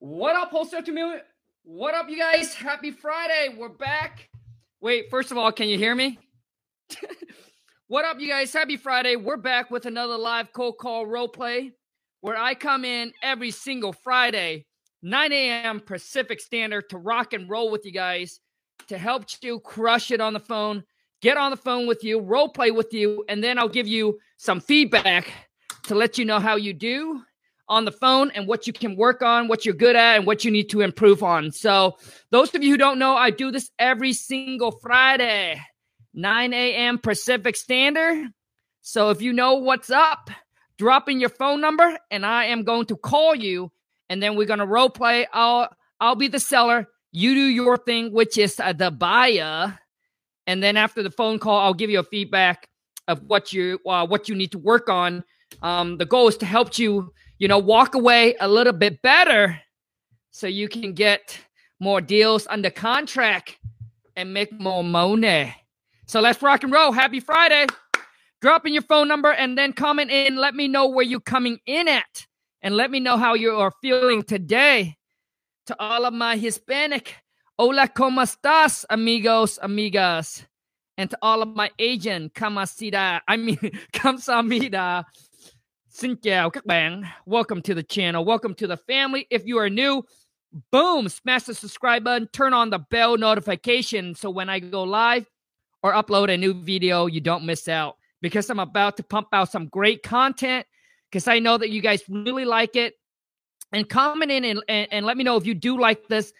What up, wholesale community? What up, you guys? Happy Friday. We're back. Wait, first of all, can you hear me? what up, you guys? Happy Friday. We're back with another live cold call role play where I come in every single Friday, 9 a.m. Pacific Standard to rock and roll with you guys to help you crush it on the phone, get on the phone with you, role play with you, and then I'll give you some feedback to let you know how you do on the phone and what you can work on, what you're good at, and what you need to improve on. So, those of you who don't know, I do this every single Friday, 9 a.m. Pacific Standard. So, if you know what's up, drop in your phone number and I am going to call you and then we're going to role play. I'll I'll be the seller. You do your thing, which is uh, the buyer. And then after the phone call, I'll give you a feedback of what you uh, what you need to work on. Um, the goal is to help you, you know, walk away a little bit better, so you can get more deals under contract and make more money. So let's rock and roll. Happy Friday. Drop in your phone number and then comment in. Let me know where you're coming in at and let me know how you are feeling today. To all of my Hispanic, hola, ¿cómo estás, amigos, amigas? And to all of my Asian, kamasida, I mean, kamsamida. Xin chào các bạn. Welcome to the channel. Welcome to the family. If you are new, boom, smash the subscribe button, turn on the bell notification so when I go live or upload a new video, you don't miss out because I'm about to pump out some great content because I know that you guys really like it. And comment in and, and, and, let me know if you do like this.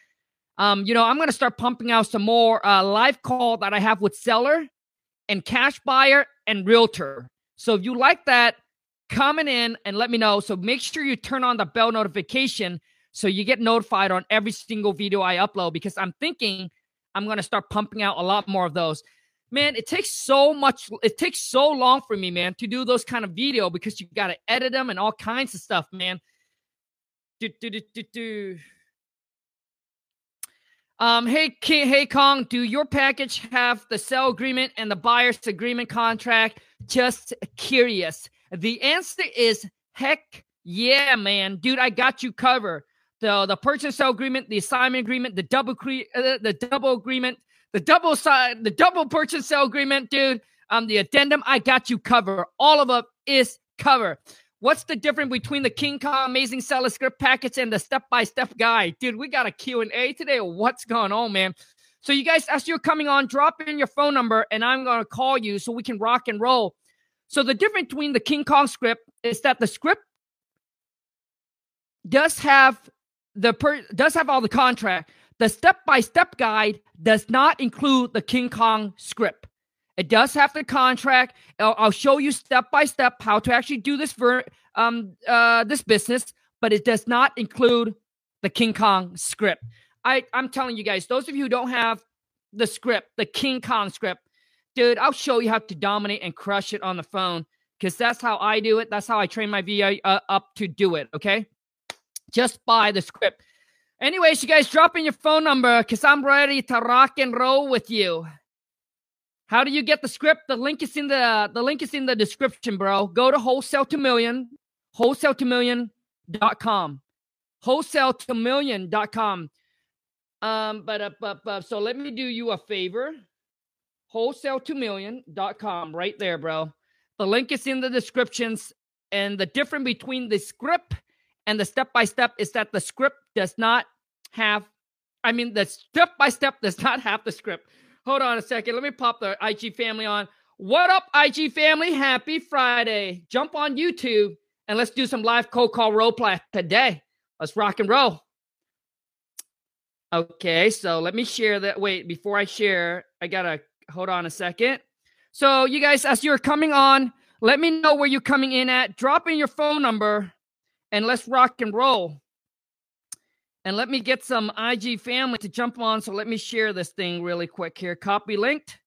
Um, you know, I'm going to start pumping out some more uh, live call that I have with seller and cash buyer and realtor. So if you like that, comment in and let me know. So make sure you turn on the bell notification so you get notified on every single video I upload because I'm thinking I'm going to start pumping out a lot more of those man, it takes so much, it takes so long for me, man, to do those kind of video because you got to edit them and all kinds of stuff, man. Do, do, do, do, do. Um, hey, hey, Khang, do your package have the sell agreement and the buyer's agreement contract? Just curious. The answer is heck yeah, man, dude. I got you covered. The the purchase sale agreement, the assignment agreement, the double cre- uh, the double agreement, the double side, the double purchase sale agreement, dude. Um, the addendum, I got you covered. All of it is covered. What's the difference between the King Kong Amazing Seller Script package and the step-by-step guide? Dude, we got a Q&A today. What's going on, man? So you guys, as you're coming on, drop in your phone number and I'm going to call you so we can rock and roll. So the difference between the King Kong script is that the script does have the per, does have all the contract, the step by step guide does not include the King Kong script. It does have the contract. I'll, I'll show you step by step how to actually do this for um uh this business, but it does not include the King Kong script. I I'm telling you guys, those of you who don't have the script, the King Kong script, dude, I'll show you how to dominate and crush it on the phone because that's how I do it. That's how I train my VA uh, up to do it. Okay, just buy the script. Anyways, you guys drop in your phone number because I'm ready to rock and roll with you. How do you get the script? The link is in the the link is in the description, bro. Go to wholesale to million, wholesale to million.com. Wholesale to million.com. Um, but, uh, but, but so let me do you a favor. Wholesale to million.com right there, bro. The link is in the descriptions. And the difference between the script and the step by step is that the script does not have, I mean, the step by step does not have the script. Hold on a second. Let me pop the IG family on. What up, IG family? Happy Friday. Jump on YouTube and let's do some live cold call role play today. Let's rock and roll. Okay, so let me share that. Wait, before I share, I gotta hold on a second. So, you guys, as you're coming on, let me know where you're coming in at. Drop in your phone number and let's rock and roll. And let me get some IG family to jump on. So let me share this thing really quick here. Copy linked.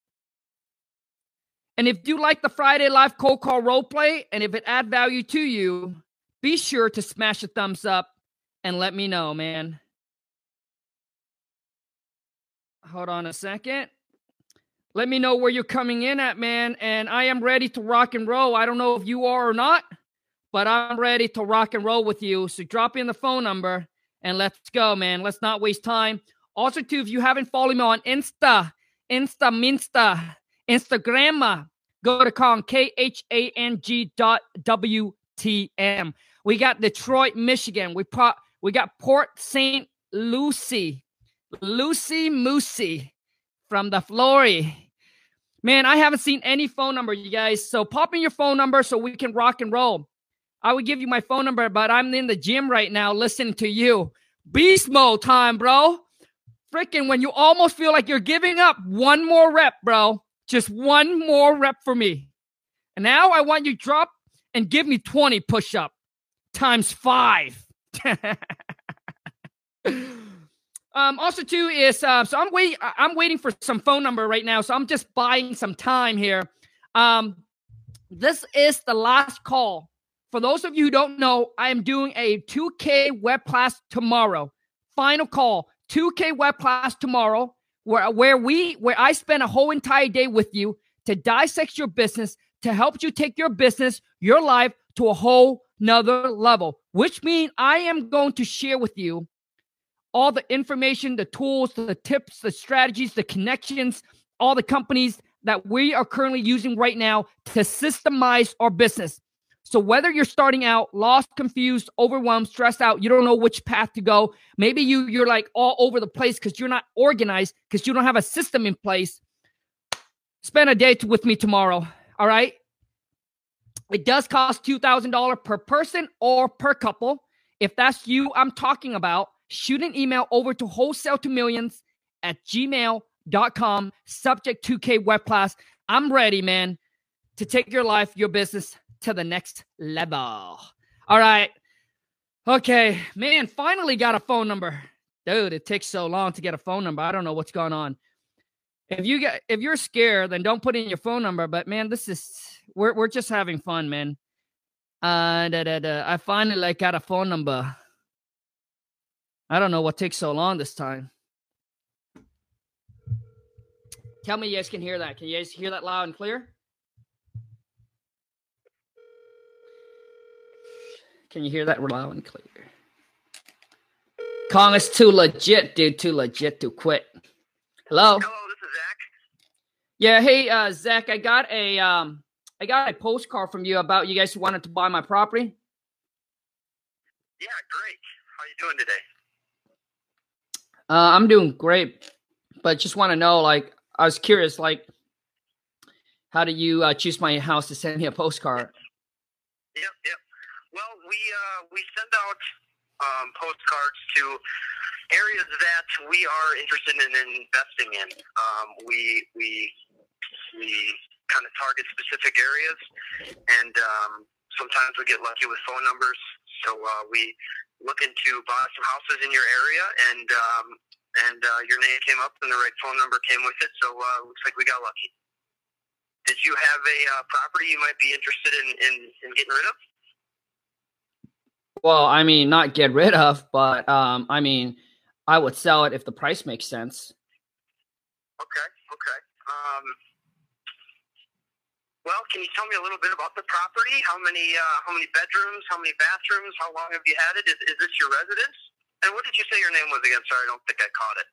And if you like the Friday Live cold call role play, and if it add value to you, be sure to smash a thumbs up and let me know, man. Hold on a second. Let me know where you're coming in at, man. And I am ready to rock and roll. I don't know if you are or not but I'm ready to rock and roll with you. So drop in the phone number and let's go, man. Let's not waste time. Also, too, if you haven't followed me on Insta, Insta, Minsta, Instagram, go to Khang, K H A N G dot W T M. We got Detroit, Michigan. We pro- we got Port St. Lucie, Lucy Moosey from the Flory. Man, I haven't seen any phone number, you guys. So pop in your phone number so we can rock and roll. I would give you my phone number, but I'm in the gym right now listening to you. Beast mode time, bro. Freaking when you almost feel like you're giving up, one more rep, bro. Just one more rep for me. And now I want you drop and give me 20 push up times five. um, also, too, is uh, so I'm waiting. I'm waiting for some phone number right now. So I'm just buying some time here. Um, this is the last call. For those of you who don't know, I am doing a 2K web class tomorrow. Final call, 2K web class tomorrow, where where we where I spend a whole entire day with you to dissect your business, to help you take your business, your life to a whole nother level, which means I am going to share with you all the information, the tools, the tips, the strategies, the connections, all the companies that we are currently using right now to systemize our business. So whether you're starting out lost, confused, overwhelmed, stressed out, you don't know which path to go. Maybe you you're like all over the place because you're not organized because you don't have a system in place. Spend a day with me tomorrow. All right. It does cost $2,000 per person or per couple. If that's you I'm talking about, shoot an email over to wholesale to millions at gmail.com, subject 2K web class. I'm ready, man, to take your life, your business to the next level. All right. Okay, man, finally got a phone number. Dude, it takes so long to get a phone number. I don't know what's going on. If you get if you're scared, then don't put in your phone number. But man, this is we're we're just having fun, man. Uh da, da, da. I finally like got a phone number. I don't know what takes so long this time. Tell me you guys can hear that. Can you guys hear that loud and clear? Can you hear that loud and clear? Khang is too legit, dude. Too legit to quit. Hello. Hello, this is Zach. Yeah, hey, uh, Zach. I got a um, I got a postcard from you about you guys who wanted to buy my property. Yeah, great. How you doing today? Uh, I'm doing great, but just want to know, like, I was curious, like, how do you uh, choose my house to send me a postcard? Yep, yep. Well, we uh, we send out um, postcards to areas that we are interested in investing in. Um, we we we kind of target specific areas, and um, sometimes we get lucky with phone numbers. So uh, we looking to buy some houses in your area, and um, and uh, your name came up, and the right phone number came with it. So uh, looks like we got lucky. Did you have a uh, property you might be interested in, in, in getting rid of? Well, I mean, not get rid of, but um, I mean, I would sell it if the price makes sense. Okay, okay. Um, well, can you tell me a little bit about the property? How many uh, how many bedrooms? How many bathrooms? How long have you had it? Is, is this your residence? And what did you say your name was again? Sorry, I don't think I caught it.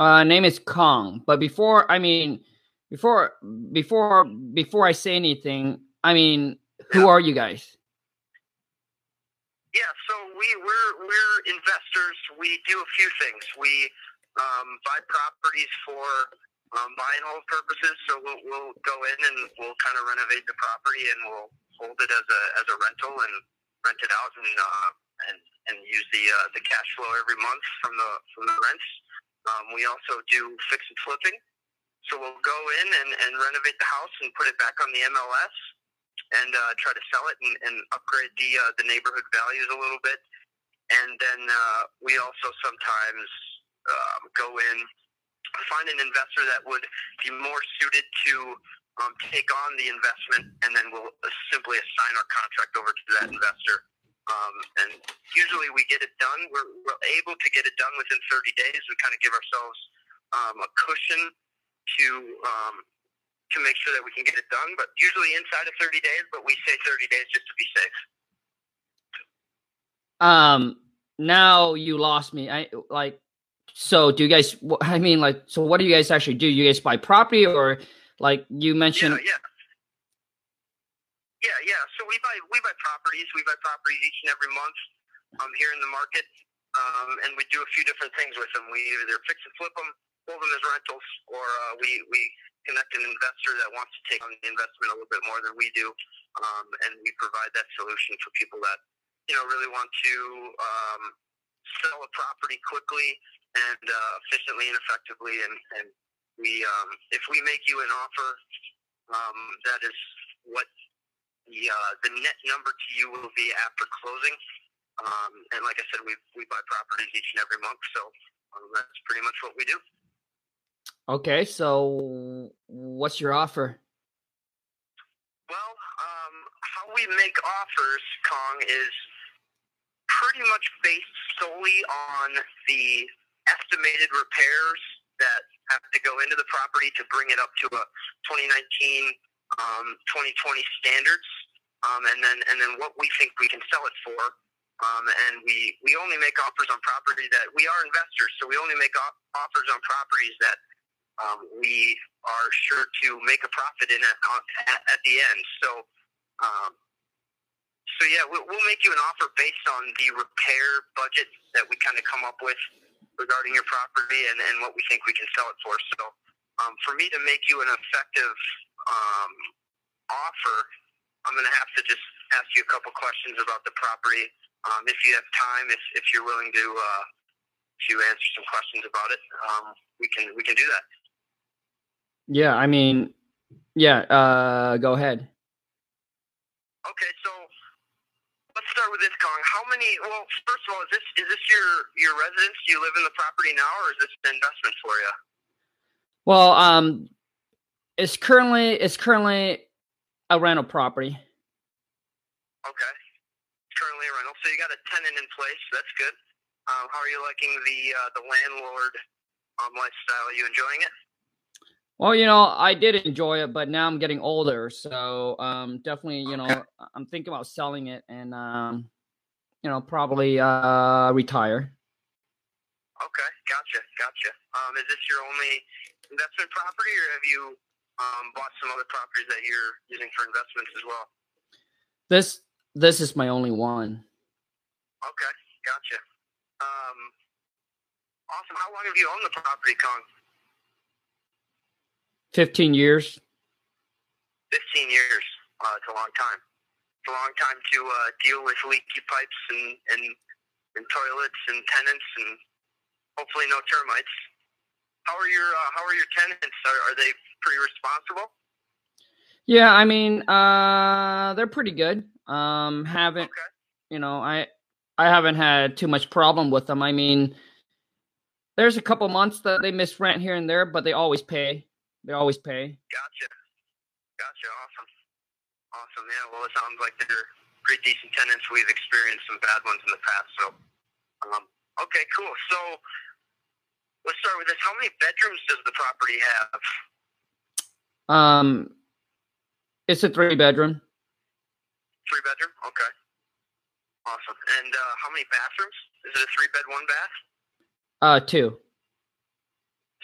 Uh, name is Khang. But before, I mean, before before before I say anything, I mean, who Yeah. are you guys? Yeah, so we we're we're investors. We do a few things. We um, buy properties for um, buy hold purposes. So we'll, we'll go in and we'll kind of renovate the property and we'll hold it as a as a rental and rent it out and uh, and and use the uh, the cash flow every month from the from the rents. Um, we also do fix and flipping. So we'll go in and, and renovate the house and put it back on the MLS and uh, try to sell it and, and upgrade the uh, the neighborhood values a little bit. And then uh, we also sometimes um, go in find an investor that would be more suited to um, take on the investment, and then we'll simply assign our contract over to that investor. Um, and usually we get it done. We're, we're able to get it done within 30 days. We kind of give ourselves um, a cushion to um, to make sure that we can get it done. But usually inside of 30 days. But we say 30 days just to be safe. Um, now you lost me. I like. So do you guys? I mean, like, so what do you guys actually do? You guys buy property, or like you mentioned? Yeah, yeah. Yeah, yeah. So we buy we buy properties. We buy properties each and every month um, here in the market, um, and we do a few different things with them. We either fix and flip them, hold them as rentals, or uh, we we connect an investor that wants to take on the investment a little bit more than we do, um, and we provide that solution for people that you know really want to um, sell a property quickly and uh, efficiently and effectively, and and we um, if we make you an offer um, that is what the uh, the net number to you will be after closing. Um, and like I said, we we buy properties each and every month, so um, that's pretty much what we do. Okay, so what's your offer? Well, um, how we make offers, Khang, is pretty much based solely on the estimated repairs that have to go into the property to bring it up to a 2019 um, 2020 standards, um, and then and then what we think we can sell it for. Um, and we, we only make offers on property that we are investors, so we only make off- offers on properties that um, we are sure to make a profit in at, at, at the end. So, um, so yeah, we'll, we'll make you an offer based on the repair budget that we kind of come up with regarding your property and, and what we think we can sell it for. So, um, for me to make you an effective um, offer, I'm going to have to just ask you a couple questions about the property. Um, if you have time, if, if you're willing to uh, to answer some questions about it, um, we can we can do that. Yeah, I mean, yeah. Uh, go ahead. Okay, so let's start with this, Khang. How many? Well, first of all, is this is this your your residence? Do you live in the property now, or is this an investment for you? Well, um, it's currently it's currently a rental property. Okay, it's currently a rental. So you got a tenant in place. That's good. Um, how are you liking the uh, the landlord um, lifestyle? Are you enjoying it? Well, you know, I did enjoy it, but now I'm getting older, so um, definitely, you know, I'm thinking about selling it and um, you know, probably uh, retire. Okay, gotcha, gotcha. Um, is this your only investment property, or have you um, bought some other properties that you're using for investments as well? This this is my only one. Okay, gotcha. Um, awesome. How long have you owned the property, Khang? Fifteen years. 15 years. Uh, it's a long time. It's a long time to uh, deal with leaky pipes and, and, and toilets and tenants and hopefully no termites. How are your uh, How are your tenants? Are, are they pretty responsible? Yeah, I mean, uh, they're pretty good. Um, haven't Okay. you know, I I haven't had too much problem with them. I mean, there's a couple months that they miss rent here and there, but they always pay. They always pay. Gotcha. Gotcha. Awesome. Awesome. Yeah. Well, it sounds like they're pretty decent tenants. We've experienced some bad ones in the past. So, um, okay, cool. So, let's start with this. How many bedrooms does the property have? Um, it's a three bedroom. Three bedroom. Okay. Awesome. And uh, how many bathrooms? Is it a three bed, one bath? Uh, two.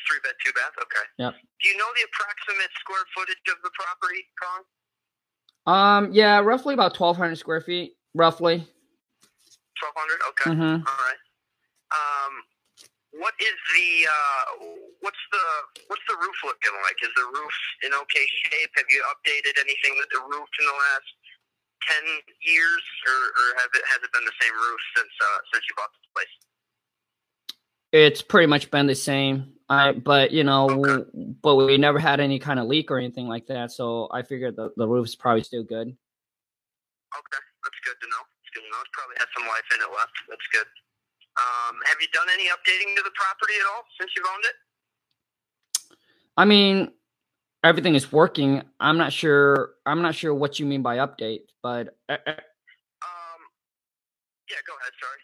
Three bed, two bath. Okay. Yep. Do you know the approximate square footage of the property, Khang? Um, yeah, roughly about twelve hundred square feet, roughly. Twelve hundred. Okay. Mm-hmm. All right. Um, what is the uh, what's the what's the roof looking like? Is the roof in okay shape? Have you updated anything with the roof in the last ten years, or, or have it has it been the same roof since uh, since you bought this place? It's pretty much been the same. I, but you know, but we never had any kind of leak or anything like that. So I figured the the is probably still good. Okay, that's good to know. It's good to know. It's probably has some life in it left. That's good. Um, have you done any updating to the property at all since you've owned it? I mean, everything is working. I'm not sure. I'm not sure what you mean by update, but uh, uh, Um, yeah, go ahead. Sorry.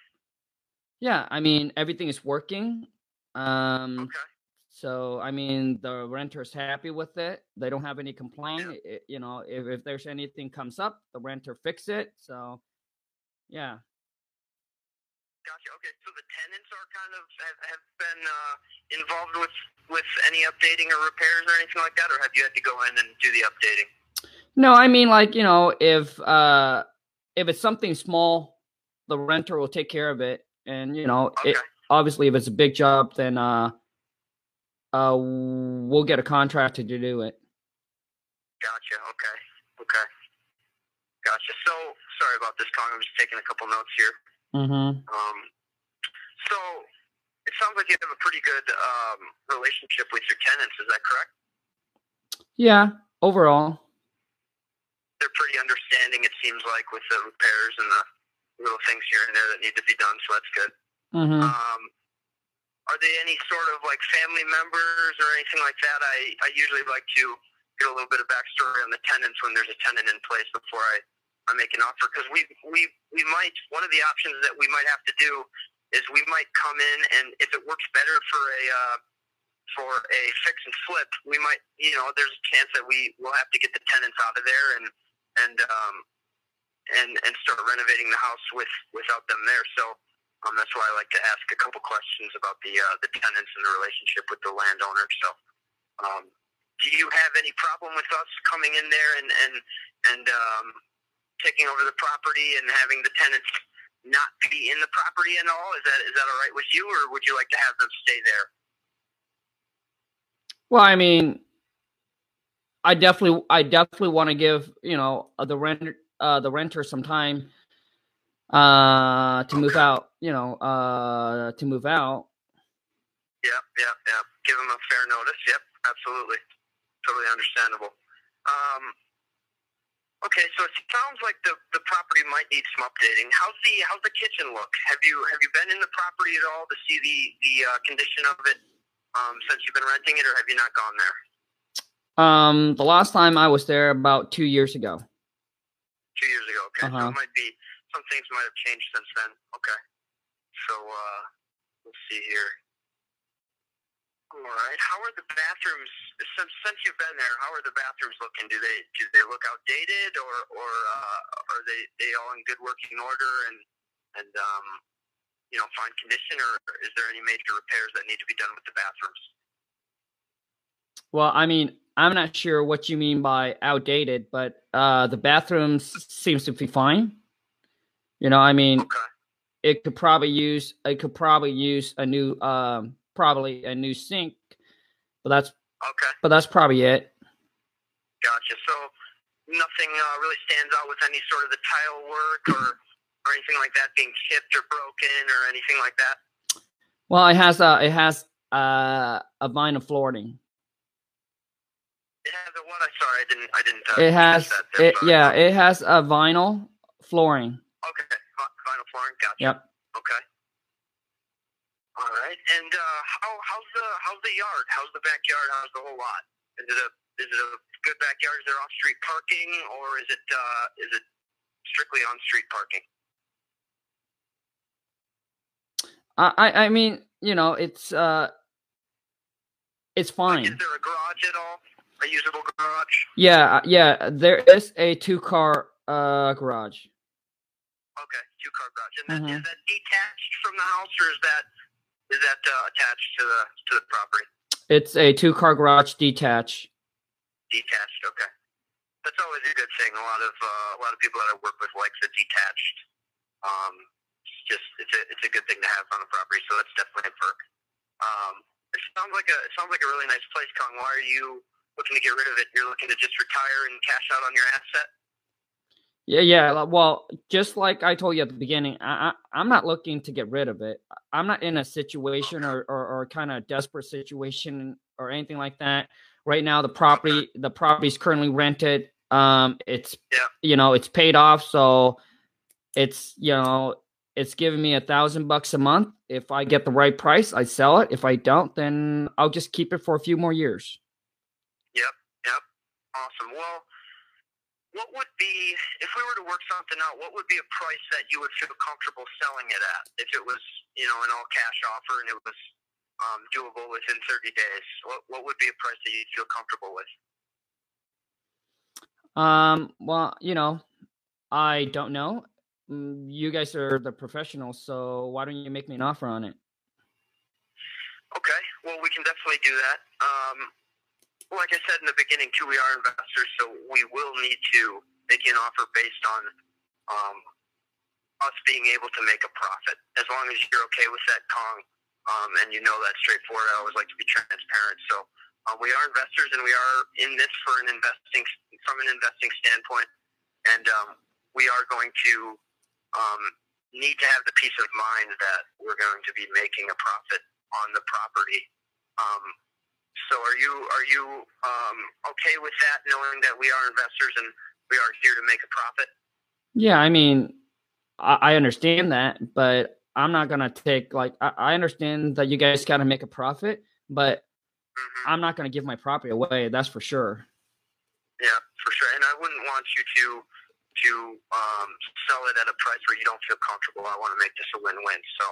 Yeah, I mean everything is working. Um, Okay. so I mean the renter's happy with it. They don't have any complaint. I- you know, if if there's anything comes up, the renter fix it. So, yeah. Gotcha. Okay, so the tenants are kind of have, have been uh, involved with with any updating or repairs or anything like that, or have you had to go in and do the updating? No, I mean like you know if uh if it's something small, the renter will take care of it, and you know Okay. it, obviously if it's a big job, then uh uh we'll get a contractor to do it. Gotcha. Okay. Okay. Gotcha. So sorry about this, Khang. I'm just taking a couple notes here. Mm-hmm. Um, so it sounds like you have a pretty good um, relationship with your tenants. Is that correct? Yeah, overall. They're pretty understanding. It seems like with the repairs and the little things here and there that need to be done. So that's good. Mm-hmm. Um, are they any sort of like family members or anything like that? I, I usually like to get a little bit of backstory on the tenants when there's a tenant in place before I, I make an offer because we, we, we might, one of the options that we might have to do is we might come in and if it works better for a, uh, for a fix and flip, we might, you know, there's a chance that we will have to get the tenants out of there and, and, um, and, and start renovating the house with, without them there. So, um, that's why I like to ask a couple questions about the uh, the tenants and the relationship with the landowner. So, um, do you have any problem with us coming in there and and and um, taking over the property and having the tenants not be in the property at all? Is that is that all right with you, or would you like to have them stay there? Well, I mean, I definitely, I definitely want to give you know the rent, uh, the renter some time, uh, to move out. You know, uh, to move out. Yep, yep, yep. Give them a fair notice. Yep, absolutely, totally understandable. Um, okay, so it sounds like the the property might need some updating. How's the how's the kitchen look? Have you have you been in the property at all to see the the uh, condition of it um, since you've been renting it, or have you not gone there? Um, the last time I was there about two years ago. Two years ago. Okay, so Uh-huh. it might be some things might have changed since then. Okay, so uh, let's see here. All right. How are the bathrooms since since you've been there? How are the bathrooms looking? Do they do they look outdated or or uh, are they they all in good working order and and um, you know fine condition or is there any major repairs that need to be done with the bathrooms? Well, I mean, I'm not sure what you mean by outdated, but uh, the bathrooms seems to be fine. You know, I mean, Okay. it could probably use it could probably use a new um probably a new sink, but that's Okay. but that's probably it. Gotcha. So nothing uh, really stands out with any sort of the tile work or or anything like that being chipped or broken or anything like that. Well, it has uh it has uh a vinyl flooring. It has a what? I sorry, I didn't. I didn't. Uh, It has there, it yeah, it has a vinyl flooring. Okay. vi- Vinyl flooring. Gotcha. Yep. Okay. All right. And uh, how how's the how's the yard? How's the backyard? How's the whole lot? Is it a is it a good backyard? Is there off street parking or is it uh, is it strictly on street parking? I I, mean, you know, it's uh it's Like, fine. is there a garage at all? A usable garage? Yeah, uh, yeah, there is a two car uh garage. Okay, two car garage. And that, Mhm. is that detached from the house, or is that is that uh, attached to the to the property? It's a two car garage detached. Detached. Okay, that's always a good thing. A lot of uh, a lot of people that I work with like the detached. Um, it's just it's a it's a good thing to have on the property, so that's definitely a perk. Um, it sounds like a it sounds like a really nice place, Khang. Why are you looking to get rid of it? You're looking to just retire and cash out on your asset. Yeah, yeah. Well, just like I told you at the beginning, I, I I'm not looking to get rid of it. I'm not in a situation or or, or kind of desperate situation or anything like that. Right now, the property the property is currently rented. Um, it's Yeah. you know it's paid off, so it's you know it's giving me a thousand bucks a month. If I get the right price, I sell it. If I don't, then I'll just keep it for a few more years. Well, what would be if we were to work something out? What would be a price that you would feel comfortable selling it at? If it was, you know, an all cash offer and it was um, doable within 30 days, what what would be a price that you'd feel comfortable with? Um, well, you know, I don't know. mm, you guys are the professionals, so why don't you make me an offer on it? Okay, well, we can definitely do that. Um, like I said in the beginning, too, we are investors, so we will need to make an offer based on um, us being able to make a profit. As long as you're okay with that, Khang, um, and you know that straightforward. I always like to be transparent. So uh, we are investors, and we are in this for an investing from an investing standpoint, and um, we are going to um, need to have the peace of mind that we're going to be making a profit on the property. So are you are you um, okay with that, knowing that we are investors and we are here to make a profit? Yeah, I mean, I, I understand that, but I'm not gonna take like I, I understand that you guys gotta make a profit, but Mm-hmm. I'm not gonna give my property away. That's for sure. Yeah, for sure. And I wouldn't want you to to um, sell it at a price where you don't feel comfortable. I want to make this a win-win. So,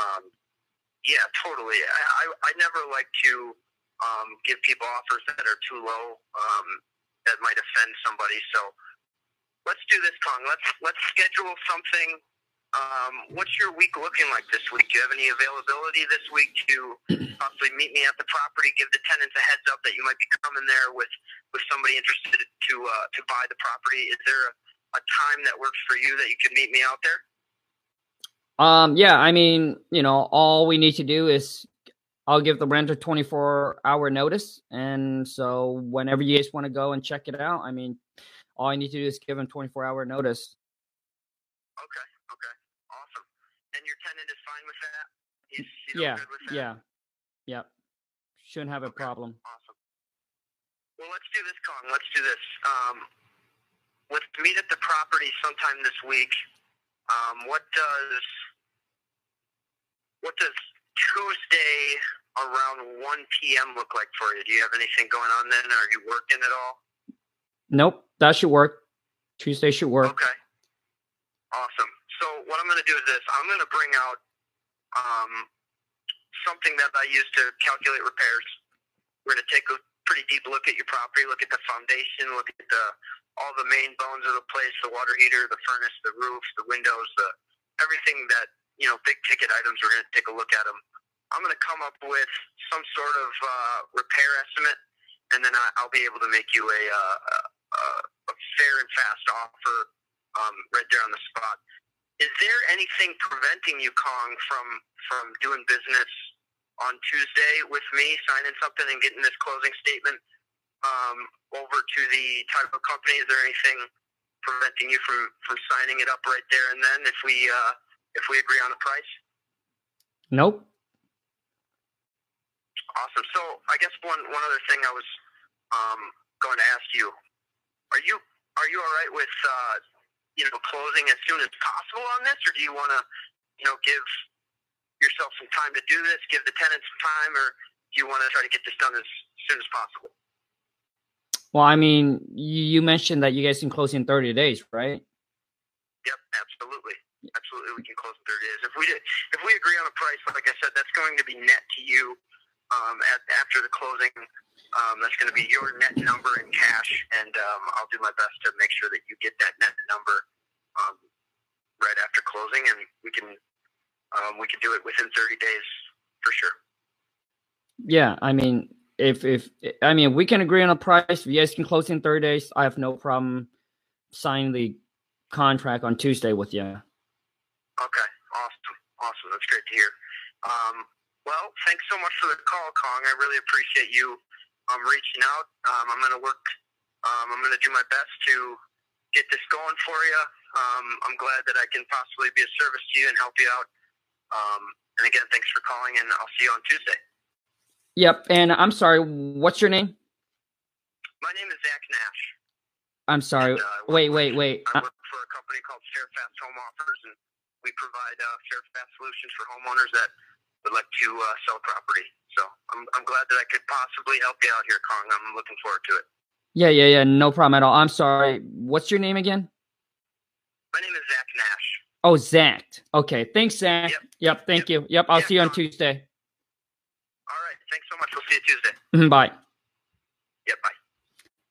um, yeah, totally. I, I, I never like to um, give people offers that are too low um, that might offend somebody. So, let's do this, Khang. Let's let's schedule something. Um, what's your week looking like this week? Do you have any availability this week to possibly meet me at the property? Give the tenants a heads up that you might be coming there with with somebody interested to uh, to buy the property. Is there a, a time that works for you that you could meet me out there? Um, yeah, I mean, you know, all we need to do is I'll give the renter 24 hour notice. And so whenever you guys want to go and check it out, I mean, all I need to do is give them 24 hour notice. Okay, okay, awesome. And your tenant is fine with that? He's, he's Yeah, good with that? yeah, yep. Shouldn't have a Okay. problem. Awesome. Well, let's do this, Khang. Let's do this. Um, let's meet at the property sometime this week. Um, what does what does Tuesday around 1 p.m. look like for you? Do you have anything going on then? Are you working at all? Nope, that should work. Tuesday should work. Okay. Awesome. So what I'm going to do is this. I'm going to bring out um, something that I use to calculate repairs. We're going to take a pretty deep look at your property, look at the foundation, look at the all the main bones of the place, the water heater, the furnace, the roof, the windows, the everything that you know, big ticket items. We're going to take a look at them. I'm going to come up with some sort of uh, repair estimate, and then I'll be able to make you a, uh, a, a fair and fast offer um, right there on the spot. Is there anything preventing you, Khang, from from doing business on Tuesday with me, signing something and getting this closing statement um, over to the title company? Is there anything preventing you from from signing it up right there and then if we uh, if we agree on a price? Nope. Awesome. So I guess one one other thing I was um, going to ask you: Are you are you all right with uh, you know closing as soon as possible on this, or do you want to you know give yourself some time to do this, give the tenants some time, or do you want to try to get this done as soon as possible? Well, I mean, you you mentioned that you guys can close in 30 days, right? Yep, absolutely, absolutely. We can close in 30 days if we did. If we agree on a price, like I said, that's going to be net to you um, at, after the closing. Um, that's going to be your net number in cash, and um, I'll do my best to make sure that you get that net number um, right after closing, and we can um, we can do it within 30 days for sure. Yeah, I mean, if if I mean we can agree on a price, if you guys can close in 30 days, I have no problem signing the contract on Tuesday with you. Okay, awesome, awesome. That's great to hear. Um, well, thanks so much for the call, Khang. I really appreciate you um, reaching out. Um, I'm going to work. Um, I'm going to do my best to get this going for you. Um, I'm glad that I can possibly be of service to you and help you out. Um, and again, thanks for calling, and I'll see you on Tuesday. Yep, and I'm sorry, what's your name? My name is Zach Nash. I'm sorry. And, uh, Wait, wait, wait. I Uh, work for a company called Fairfast Home Offers, and we provide uh, Fairfast solutions for homeowners that would like to uh, sell property. So I'm, I'm glad that I could possibly help you out here, Khang. I'm looking forward to it. Yeah, yeah, yeah, no problem at all. I'm sorry. What's your name again? My name is Zach Nash. Oh, Zach. Okay, thanks, Zach. Yep. Yep, thank you. Yep, I'll Yeah, see you on Tuesday. All right. Thanks so much. We'll see you Tuesday. Bye. Yep. Bye.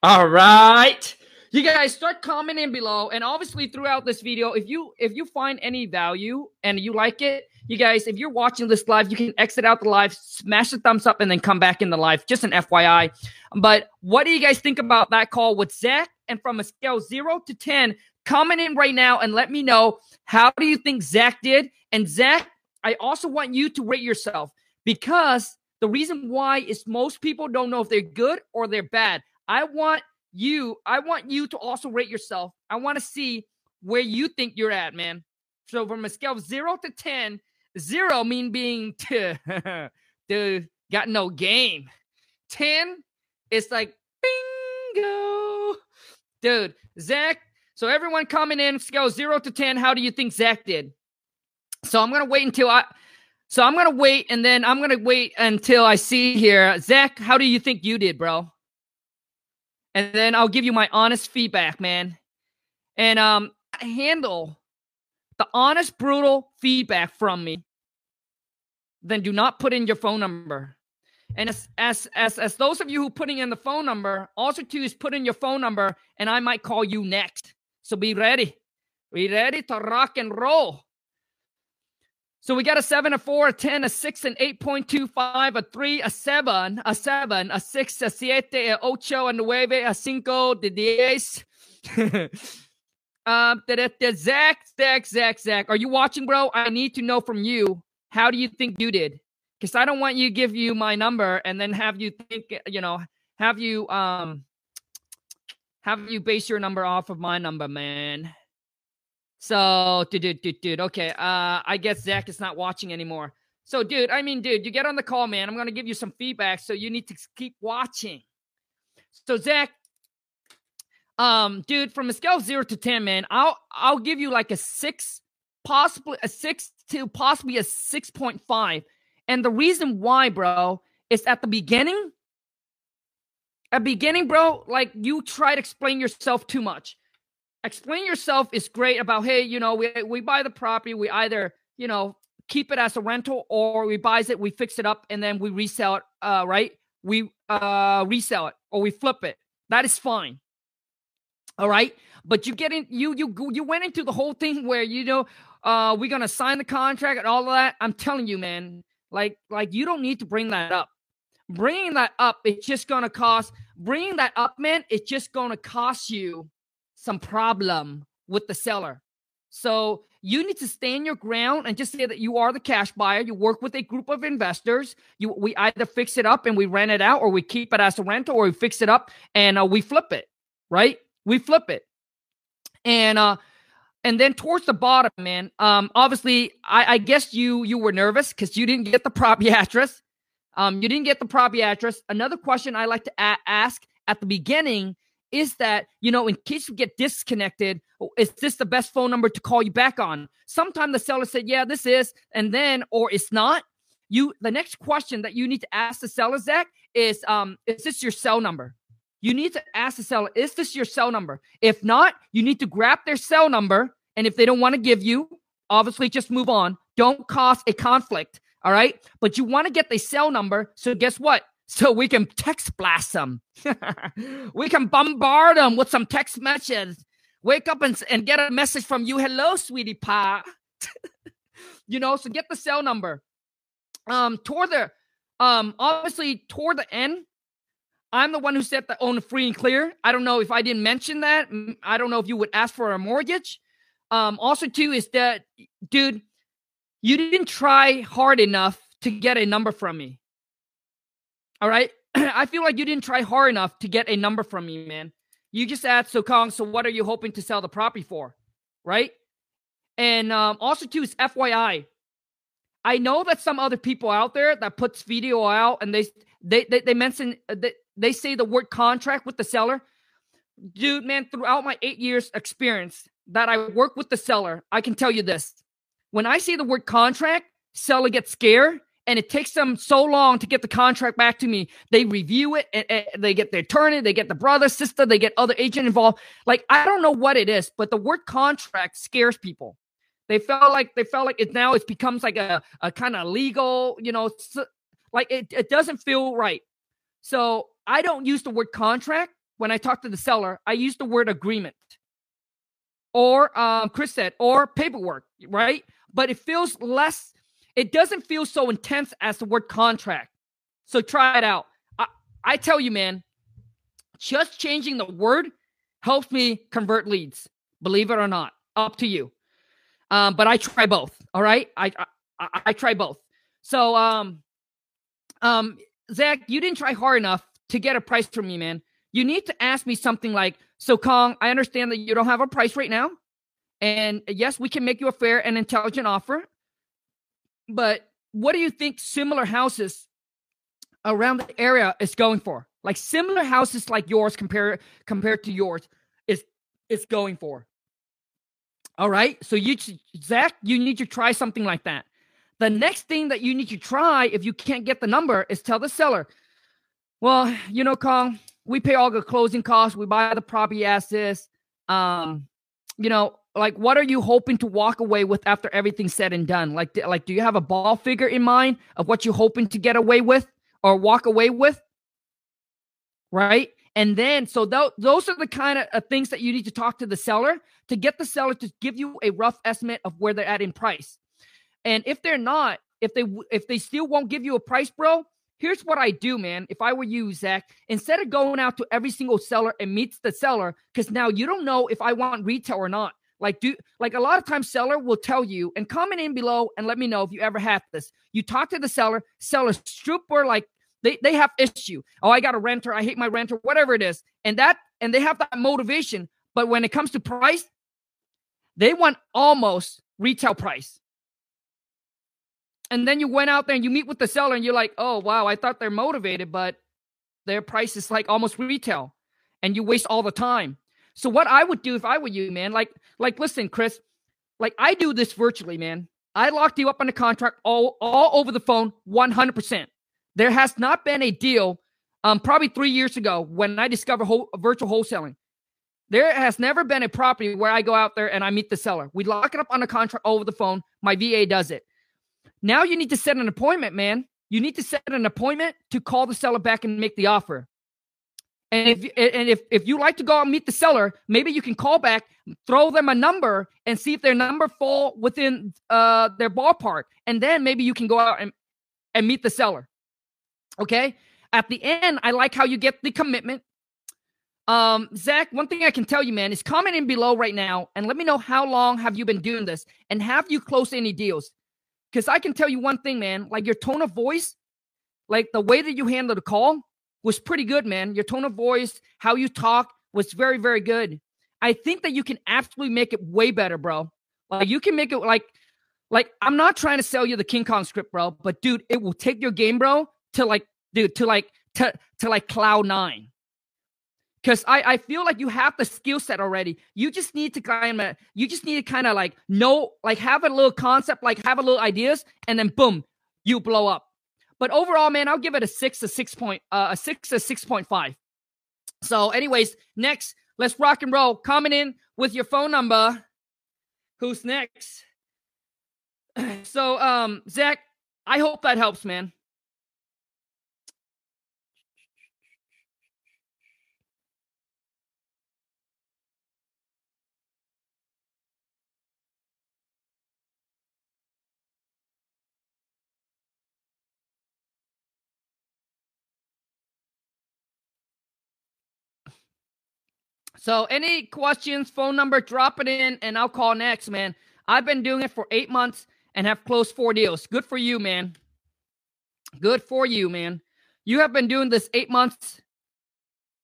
All right. You guys start commenting below and obviously throughout this video if you if you find any value and you like it you guys if you're watching this live you can exit out the live smash the thumbs up and then come back in the live. Just an fyi but what do you guys think about that call with zach? And from a scale 0 to 10 comment in right now and let me know how do you think zach did? And zach i also want you to rate yourself because the reason why is most people don't know if they're good or they're bad. I want you, I want you to also rate yourself. I want to see where you think you're at, man. So from a scale of zero to 10, zero mean being dude, got no game. 10 it's like bingo. Dude, Zach. So everyone coming in, scale zero to 10, how do you think Zach did? So I'm gonna wait until I so I'm gonna wait and then I'm gonna wait until I see here. Zach, how do you think you did, bro? And then I'll give you my honest feedback, man. And um, handle the honest, brutal feedback from me. Then do not put in your phone number. And as as as as those of you who putting in the phone number, also too is put in your phone number, and I might call you next. So be ready. Be ready to rock and roll. So we got a seven, a four, a 10, a six, an 8.25, a three, a seven, a seven, a six, a siete, a ocho, a nueve, a cinco, de diez. um, Zach, Zach, Zach, Zach. Are you watching, bro? I need to know from you. How do you think you did? Because I don't want you to give you my number and then have you think, you know, have you um have you base your number off of my number, man. So, dude, dude, dude, dude. Okay. Uh, I guess Zach is not watching anymore. So, dude, I mean, dude, you get on the call, man. I'm gonna give you some feedback, so you need to keep watching. So, Zach, um, dude, from a scale of zero to ten, man, I'll I'll give you like a six, possibly a six to possibly a six point five. And the reason why, bro, is at the beginning. At beginning, bro, like you try to explain yourself too much explain yourself is great about hey you know we, we buy the property we either you know keep it as a rental or we buys it we fix it up and then we resell it uh right? We uh resell it or we flip it. That is fine. All right? But you get in you you you went into the whole thing where you know uh we're gonna sign the contract and all of that. I'm telling you man like like you don't need to bring that up. Bringing that up it's just gonna cost bringing that up man it's just gonna cost you some problem with the seller. So you need to stand your ground and just say that you are the cash buyer. You work with a group of investors. You we either fix it up and we rent it out, or we keep it as a rental, or we fix it up and uh, we flip it. Right? We flip it, and uh, and then towards the bottom, man. Um, obviously, I, I guess you you were nervous because you didn't get the property address. Um, you didn't get the property address. Another question I like to a- ask at the beginning is that, you know, in case you get disconnected, oh, is this the best phone number to call you back on? Sometimes the seller said, yeah, this is, and then, or it's not. You, the next question that you need to ask the seller, Zach, is, um, is this your cell number? You need to ask the seller, is this your cell number? If not, you need to grab their cell number. And if they don't want to give you, obviously just move on. Don't cause a conflict. All right. But you want to get the cell number. So guess what? So we can text blast them. we can bombard them with some text messages. Wake up and, and get a message from you. Hello, sweetie pie. you know, so get the cell number. Um, toward the um, obviously toward the end, I'm the one who said the own free and clear. I don't know if I didn't mention that. I don't know if you would ask for a mortgage. Um, also, too, is that dude, you didn't try hard enough to get a number from me. All right. I feel like you didn't try hard enough to get a number from me, man. You just asked So Khang, so what are you hoping to sell the property for? Right? And um, also, too, is FYI. I know that some other people out there that puts video out and they they they, they mention uh, they, they say the word contract with the seller. Dude, man, throughout my eight years experience that I work with the seller, I can tell you this. When I see the word contract, seller gets scared and it takes them so long to get the contract back to me. They review it, and, and they get the attorney, they get the brother, sister, they get other agent involved. Like I don't know what it is, but the word contract scares people. They felt like they felt like it now it becomes like a, a kind of legal, you know, like it, it doesn't feel right. So I don't use the word contract, when I talk to the seller, I use the word agreement or um, Chris said, or paperwork, right? But it feels less, it doesn't feel so intense as the word contract. So try it out. I, I tell you, man, just changing the word helps me convert leads, believe it or not. Up to you. Um, but I try both. All right. I, I, I try both. So, um, um, Zach, you didn't try hard enough to get a price from me, man. You need to ask me something like, so, Khang, I understand that you don't have a price right now. And yes, we can make you a fair and intelligent offer. But what do you think similar houses around the area is going for? Like similar houses like yours compared compared to yours is is going for. All right. So you Zach, you need to try something like that. The next thing that you need to try if you can't get the number is tell the seller, well, you know, Khang, we pay all the closing costs. We buy the property assets. Um, you know, like what are you hoping to walk away with after everything's said and done? Like, like, do you have a ball figure in mind of what you're hoping to get away with or walk away with? Right. And then, so th- those are the kind of uh, things that you need to talk to the seller to get the seller to give you a rough estimate of where they're at in price. And if they're not, if they if they still won't give you a price, bro, Here's what I do, man. If I were you, Zach, instead of going out to every single seller and meets the seller, because now you don't know if I want retail or not. Like, do like a lot of times seller will tell you and comment in below and let me know if you ever have this. You talk to the seller, seller super like they, they have issue. Oh, I got a renter, I hate my renter, whatever it is. And that and they have that motivation. But when it comes to price, they want almost retail price and then you went out there and you meet with the seller and you're like, oh wow, I thought they're motivated, but their price is like almost retail, and you waste all the time. So what I would do if I were you, man, like like listen, Chris, like I do this virtually, man. I locked you up on a contract all all over the phone, 100%. There has not been a deal, um, probably three years ago when I discovered whole, virtual wholesaling. There has never been a property where I go out there and I meet the seller. We lock it up on a contract over the phone. My VA does it. Now you need to set an appointment, man. You need to set an appointment to call the seller back and make the offer. And if and if if you like to go out and meet the seller, maybe you can call back, throw them a number, and see if their number fall within uh their ballpark, and then maybe you can go out and and meet the seller. Okay. At the end, I like how you get the commitment. Um, Zach, one thing I can tell you, man, is comment in below right now and let me know how long have you been doing this and have you closed any deals? Because I can tell you one thing, man. Like your tone of voice, like the way that you handled the call was pretty good, man. Your tone of voice, how you talk was very, very good. I think that you can absolutely make it way better, bro. Like you can make it like, like I'm not trying to sell you the King Kong script, bro. But dude, it will take your game, bro, to like, dude, to like, to to like cloud nine. Because I, I feel like you have the skill set already. You just need to kind of you just need to kind of like know like have a little concept, like have a little ideas, and then boom, you blow up. But overall, man, I'll give it a six, a six point, uh, a six, a six point five. So, anyways, next, let's rock and roll. Coming in with your phone number. Who's next? So, um, Zach, I hope that helps, man. So, any questions, phone number, drop it in and I'll call next, man. I've been doing it for eight months and have closed four deals. Good for you, man. Good for you, man. You have been doing this eight months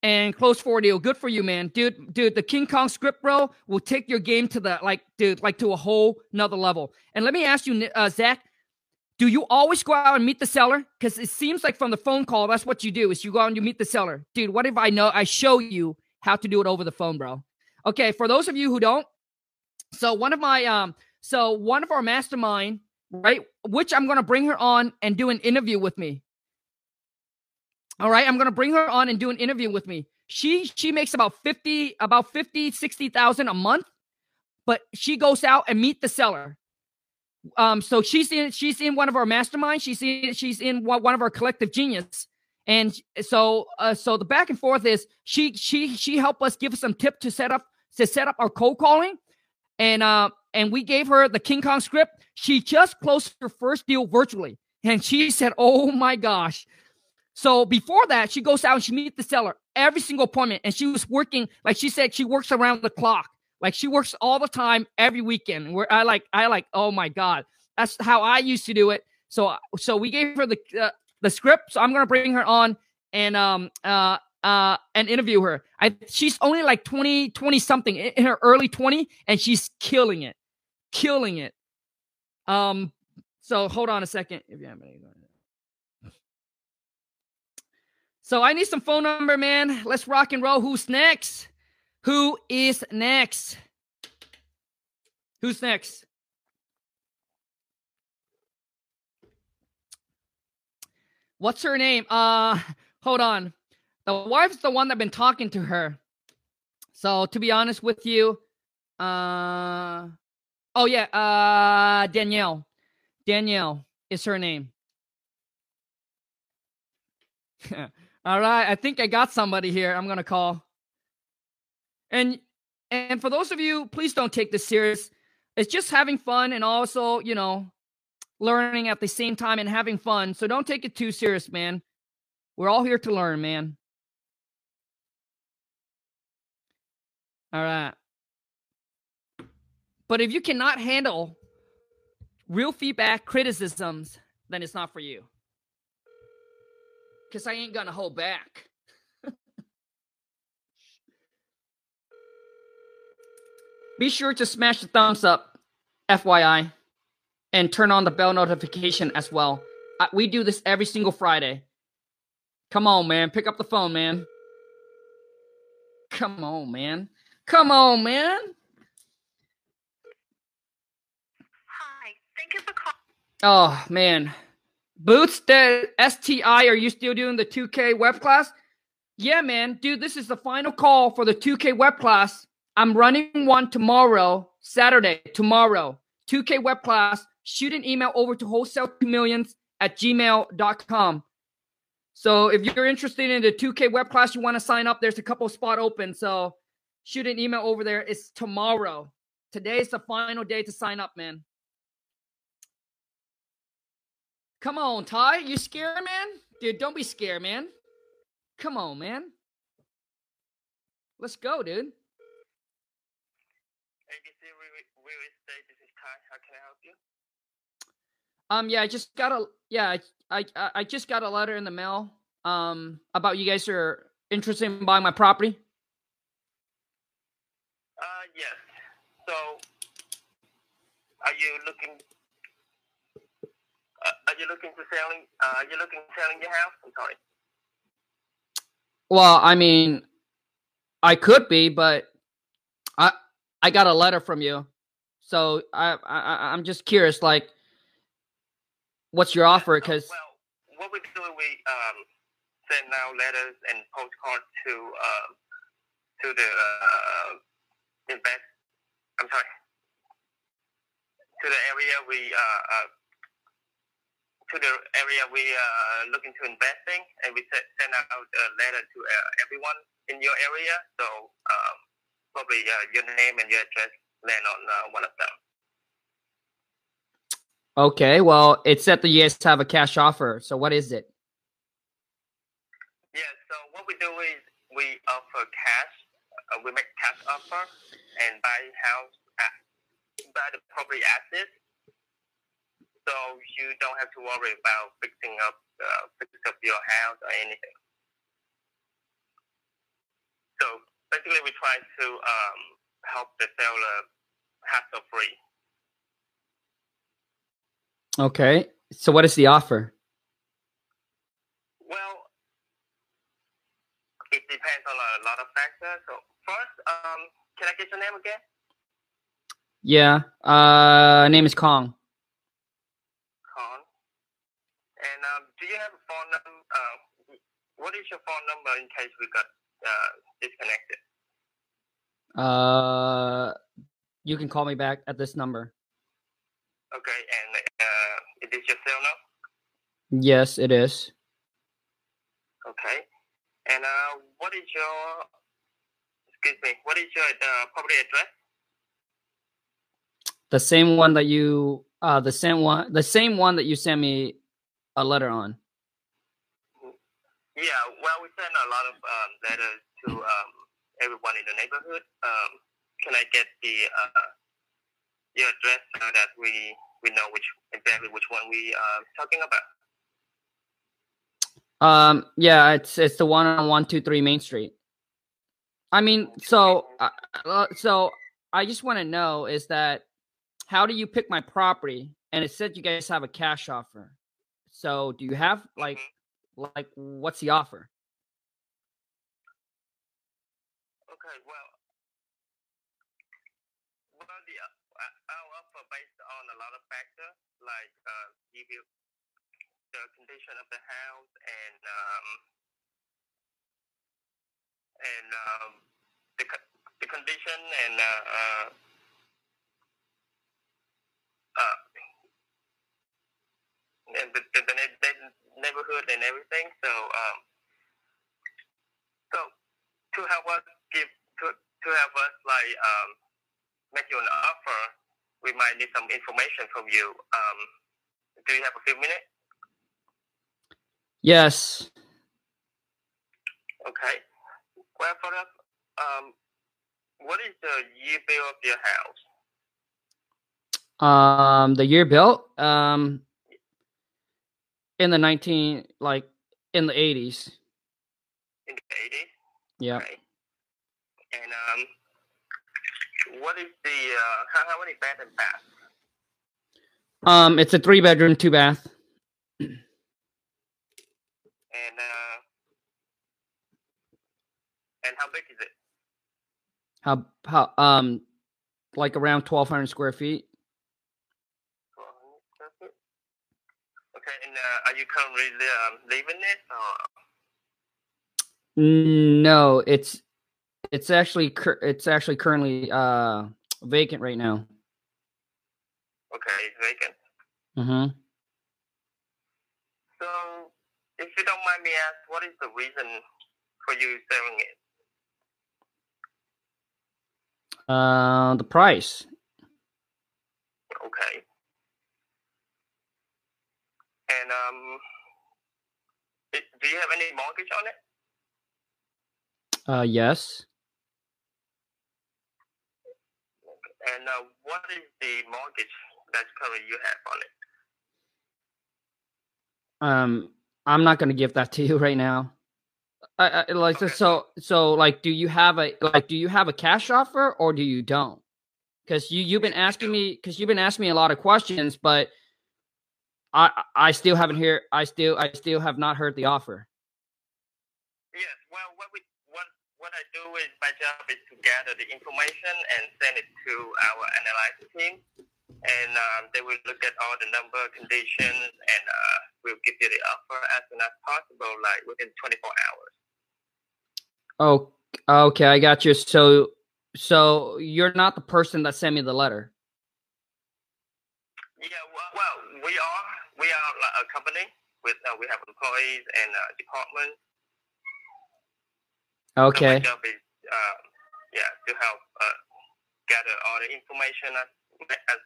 and close four deal. Good for you, man. Dude, dude, the King Kong script, bro, will take your game to the like, dude, like to a whole nother level. And let me ask you, uh, Zach, do you always go out and meet the seller? Because it seems like from the phone call, that's what you do is you go out and you meet the seller. Dude, what if I know I show you how to do it over the phone, bro. Okay, for those of you who don't, so one of my um, so one of our mastermind, right, which I'm gonna bring her on and do an interview with me. All right, I'm gonna bring her on and do an interview with me. She she makes about 50, about 50, 60,000 a month, but she goes out and meet the seller. Um, so she's in she's in one of our masterminds. She's in she's in one of our collective genius And so, uh, so the back and forth is she she she helped us give us some tip to set up to set up our cold calling, and uh and we gave her the King Kong script. She just closed her first deal virtually, and she said, "Oh my gosh." So before that, she goes out and she meets the seller every single appointment, and she was working like she said she works around the clock, like she works all the time every weekend. Where I like I like oh my god, that's how I used to do it. So so we gave her the uh, the script. So I'm gonna bring her on and um uh uh and interview her. I she's only like 20 20 something in her early 20 and she's killing it. Killing it. Um so hold on a second if you have any So I need some phone number, man. Let's rock and roll. Who's next? Who is next? Who's next? What's her name? Uh, hold on. The wife's the one that been talking to her. So to be honest with you, uh, oh yeah, uh, Danielle. Danielle is her name. All right, I think I got somebody here. I'm gonna call. And and for those of you, please don't take this serious. It's just having fun and also, you know, learning at the same time and having fun. So don't take it too serious, man. We're all here to learn, man. All right. But if you cannot handle real feedback, criticisms, then it's not for you. Because I ain't going to hold back. Be sure to smash the thumbs up, FYI and turn on the bell notification as well. I, we do this every single Friday. Come on, man. Pick up the phone, man. Come on, man. Come on, man. Hi. Thank you for calling. Oh, man. Boots, the STI, are you still doing the 2K web class? Yeah, man. Dude, this is the final call for the 2K web class. I'm running one tomorrow, Saturday, tomorrow. 2K web class shoot an email over to wholesale millions at gmail.com. So if you're interested in the 2K web class, you want to sign up, there's a couple spot open. So shoot an email over there. It's tomorrow. Today is the final day to sign up, man. Come on, Ty. You scared, man? Dude, don't be scared, man. Come on, man. Let's go, dude. ABC Real Estate, this is Ty. How can I help you? Um, yeah, I just got a yeah, I I I just got a letter in the mail. Um, about you guys are interested in buying my property. Uh, yes. So, are you looking? Uh, are you looking to selling? Uh, are you looking selling your house? I'm sorry. Well, I mean, I could be, but I I got a letter from you, so I I I'm just curious, like what's your offer? Because well, what we do, we um, send out letters and postcards to um, to the uh, invest. I'm sorry, to the area we uh, uh, to the area we are looking to investing, and we send out a letter to uh, everyone in your area. So um, probably uh, your name and your address land on uh, one of them. Okay, well, it said that you guys have a cash offer. So what is it? Yeah, so what we do is we offer cash. Uh, we make cash offer and buy house, buy the property assets. So you don't have to worry about fixing up, uh, fixing up your house or anything. So basically, we try to um, help the seller hassle free. Okay. So what is the offer? Well, it depends on a lot of factors. So first, um, can I get your name again? Yeah. Uh, name is Khang. Khang. And um, do you have a phone number? Uh, what is your phone number in case we got uh, disconnected? Uh, you can call me back at this number. Okay, and is this your cell now? Yes, it is. Okay. And uh, what is your excuse me? What is your uh, property address? The same one that you uh the same one the same one that you sent me a letter on. Yeah, well, we send a lot of um, letters to um, everyone in the neighborhood. Um, can I get the uh, your address so that we we know which exactly which one we are talking about? Um yeah, it's it's the one on 123 Main Street. I mean, so uh, uh, so I just want to know is that how do you pick my property? And it said you guys have a cash offer. So do you have like like what's the offer? Okay, well, well, the uh, our offer based on factors like uh, give you the condition of the house and um, and um, the the condition and uh, uh, uh, and the, the, the, neighborhood and everything. So um, so to help us give to to help us like um, make you an offer, we might need some information from you. Um, do you have a few minutes? Yes. Okay. Well, for that, um, what is the year bill of your house? Um the year built um in the 19 like in the 80s. In the eighties. Yeah. Okay. And um, what is the uh, how, how many bed and bath? Um it's a 3 bedroom, 2 bath. And uh, and how big is it? How how um like around 1200 square feet. 1200 square feet? Okay. And uh, are you currently um, living it? Or No, it's it's actually it's actually currently uh vacant right now. okay, it's vacant. Mhm. So, if you don't mind me ask, what is the reason for you selling it? Uh the price. Okay. And um, it, do you have any mortgage on it? Uh yes. And uh, what is the mortgage that currently you have on it? Um I'm not going to give that to you right now. I, I like Okay. so so like do you have a like do you have a cash offer or do you don't? Cuz you you've been asking me cuz you've been asking me a lot of questions but I I still haven't hear I still I still have not heard the offer. Yes. Well, what we I do is my job is to gather the information and send it to our analysis team, and um, they will look at all the number, conditions, and uh, we'll give you the offer as soon as possible, like within 24 hours. Oh, okay, I got you. So, so you're not the person that sent me the letter. Yeah. Well, well we are we are a company with uh, we have employees and uh, departments. So my Okay. job is, uh, yeah, to help uh, gather all the information as, as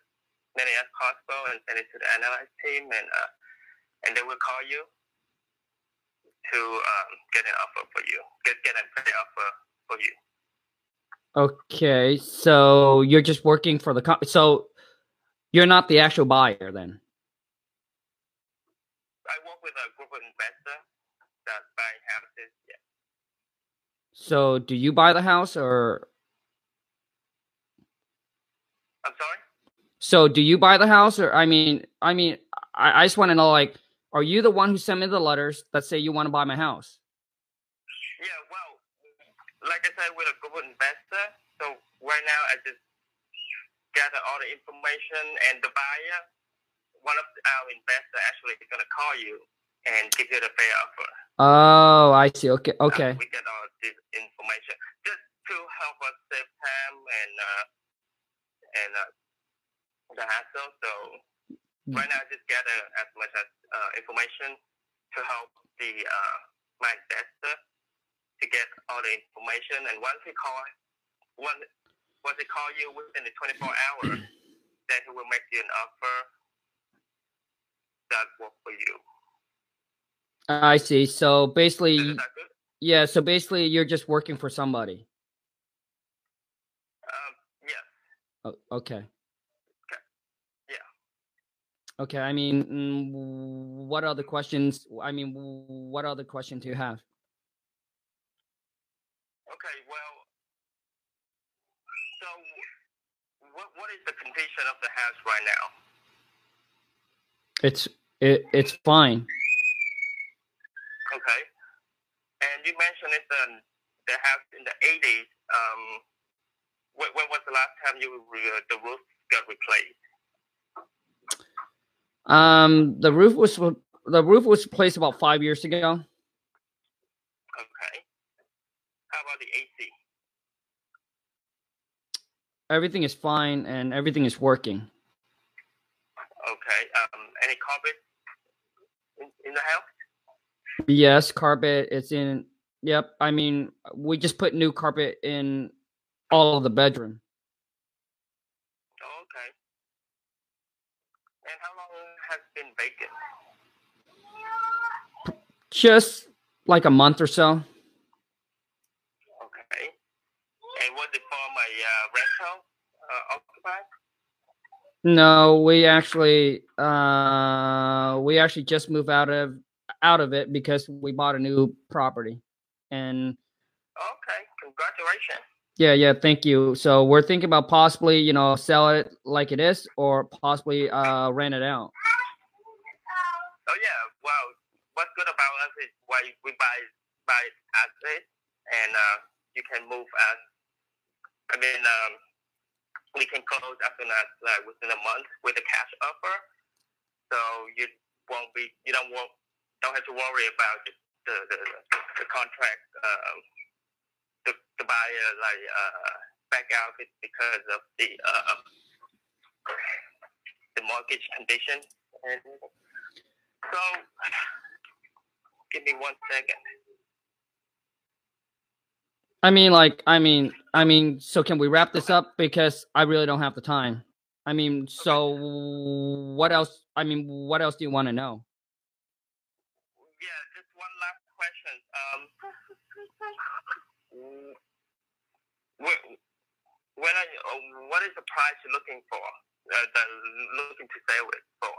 many as possible and send it to the analyst team, and uh, and they will call you to um, get an offer for you, get get a pay offer for you. Okay. So you're just working for the company. So you're not the actual buyer then. I work with a group of investors that buy houses. So do you buy the house or I'm sorry. so do you buy the house or I mean I mean I, I just want to know like are you the one who sent me the letters that say you want to buy my house? Yeah. Well, like I said, with a good investor. So right now, I just gather all the information, and the buyer, one of our investors, actually is gonna call you and give you the fair offer. Oh, I see. Okay. Uh, Okay. we get all this information just to help us save time and uh, and uh, the hassle. So right now, I just gather as much as uh, information to help the uh, my investor to get all the information. And once he call, once once he call you within the 24 hours, then he will make you an offer that work for you. I see. So basically, Is that good? yeah. So basically, you're just working for somebody. Um, yes. Oh, okay. Yeah. Okay. I mean, mm, what other questions? I mean, what other questions do you have? Okay. Well, so what what is the condition of the house right now? It's it, it's fine. Okay. And you mentioned it's um, the house in the 80s. Um, when, when was the last time you re- the roof got replaced? Um, the roof was the roof was replaced about five years ago. Okay. How about the AC? Everything is fine and everything is working. Okay. Um, any carpet in, in the house? Yes, carpet. It's in. Yep. I mean, we just put new carpet in all of the bedroom. Oh, okay. And how long has it been vacant? Just like a month or so. Okay. And was it from a uh, rental uh, occupied? No, we actually uh we actually just moved out of out of it because we bought a new property. And Okay. Congratulations. yeah, yeah, thank you. So we're thinking about possibly, you know, sell it like it is or possibly uh rent it out. Oh yeah. Well, what's good about us is why we buy buy as is, and uh, you can move as. I mean, um, we can close as soon as like within a month with a cash offer, so you won't be you don't want don't have to worry about the the the, the contract um, the the buyer like uh back out because of the uh the mortgage condition and so give me one second. I mean like I mean I mean so can we wrap this up because I really don't have the time. I mean so what else I mean what else do you want to know? Yeah, just one last question. Um, wh- when are you, uh, what is the price you're looking for? Uh, that looking to sell it for?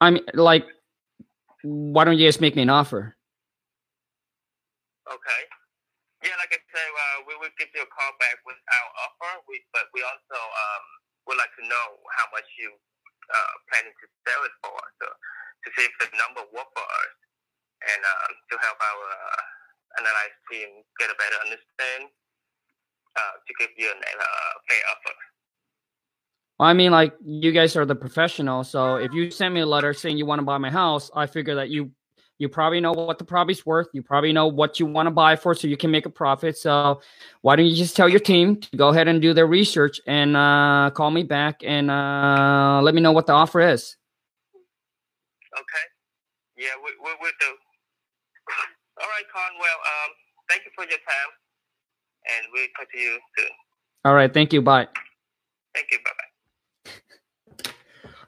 I mean like why don't you just make me an offer? Okay. Yeah, like I said, uh, we will give you a call back with our offer. We, but we also um, would like to know how much you uh, planning to sell it for, so to see if the number work for us, and um, to help our uh, analyze team get a better understand, uh, to give you an uh, fair offer. Well, I mean, like you guys are the professional, so if you send me a letter saying you want to buy my house, I figure that you you probably know what the property's worth. You probably know what you want to buy for, so you can make a profit. So why don't you just tell your team to go ahead and do their research and uh, call me back and uh, let me know what the offer is. Okay. Yeah, we we will do. All right, Conwell. Um, thank you for your time, and we'll talk to you soon. All right, thank you. Bye. Thank you. Bye bye.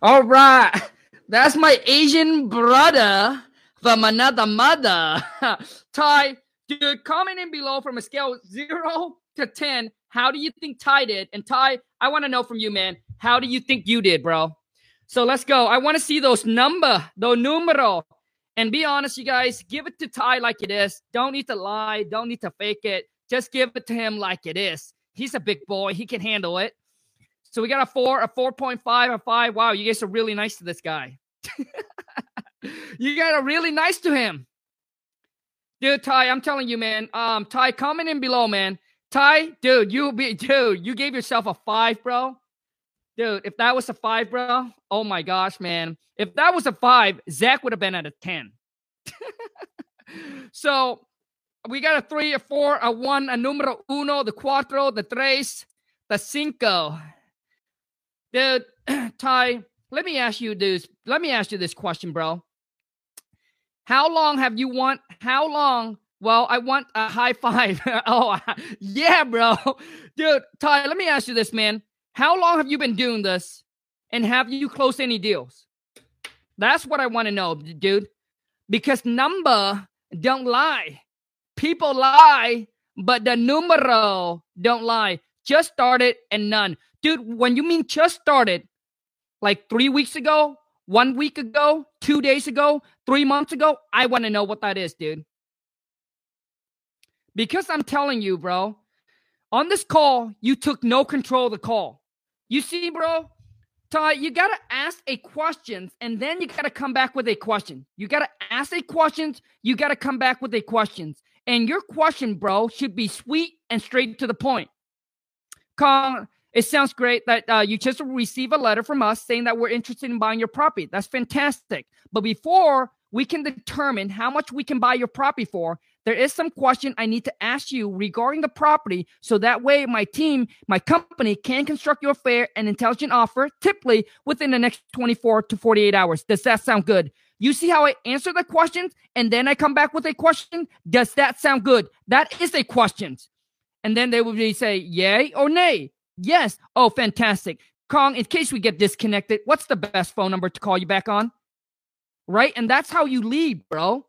All right, that's my Asian brother from another mother. Ty, dude, comment in below from a scale of zero to 10. How do you think Ty did? And Ty, I want to know from you, man. How do you think you did, bro? So let's go. I want to see those number, those numero. And be honest, you guys, give it to Ty like it is. Don't need to lie. Don't need to fake it. Just give it to him like it is. He's a big boy. He can handle it. So we got a four, a 4.5, a five. Wow, you guys are really nice to this guy. you guys are really nice to him. Dude, Ty, I'm telling you, man. Um, Ty, comment in below, man. Ty, dude, you be dude, you gave yourself a five, bro. Dude, if that was a five, bro, oh my gosh, man. If that was a five, Zach would have been at a 10. so we got a three, a four, a one, a numero uno, the cuatro, the tres, the cinco. Dude, Ty, let me ask you this. Let me ask you this question, bro. How long have you want? How long Well, I want a high five. oh, yeah, bro. Dude, Ty, let me ask you this, man. How long have you been doing this? And have you closed any deals? That's what I want to know, dude. Because number don't lie. People lie, but the numero don't lie. Just started and none. Dude, when you mean just started, like three weeks ago, one week ago, two days ago, three months ago, I want to know what that is, dude. Because I'm telling you, bro, on this call, you took no control of the call. You see, bro, Ty, you got to ask a question and then you got to come back with a question. You got to ask a question, you got to come back with a question. And your question, bro, should be sweet and straight to the point. Khang, it sounds great that uh, you just receive a letter from us saying that we're interested in buying your property. That's fantastic. But before we can determine how much we can buy your property for, there is some question I need to ask you regarding the property so that way my team, my company can construct your fair and intelligent offer typically within the next 24 to 48 hours. Does that sound good? You see how I answer the questions and then I come back with a question? Does that sound good? That is a question. And then they will be say yay or nay. Yes. Oh, fantastic. Khang, in case we get disconnected, what's the best phone number to call you back on? Right? And that's how you lead, bro.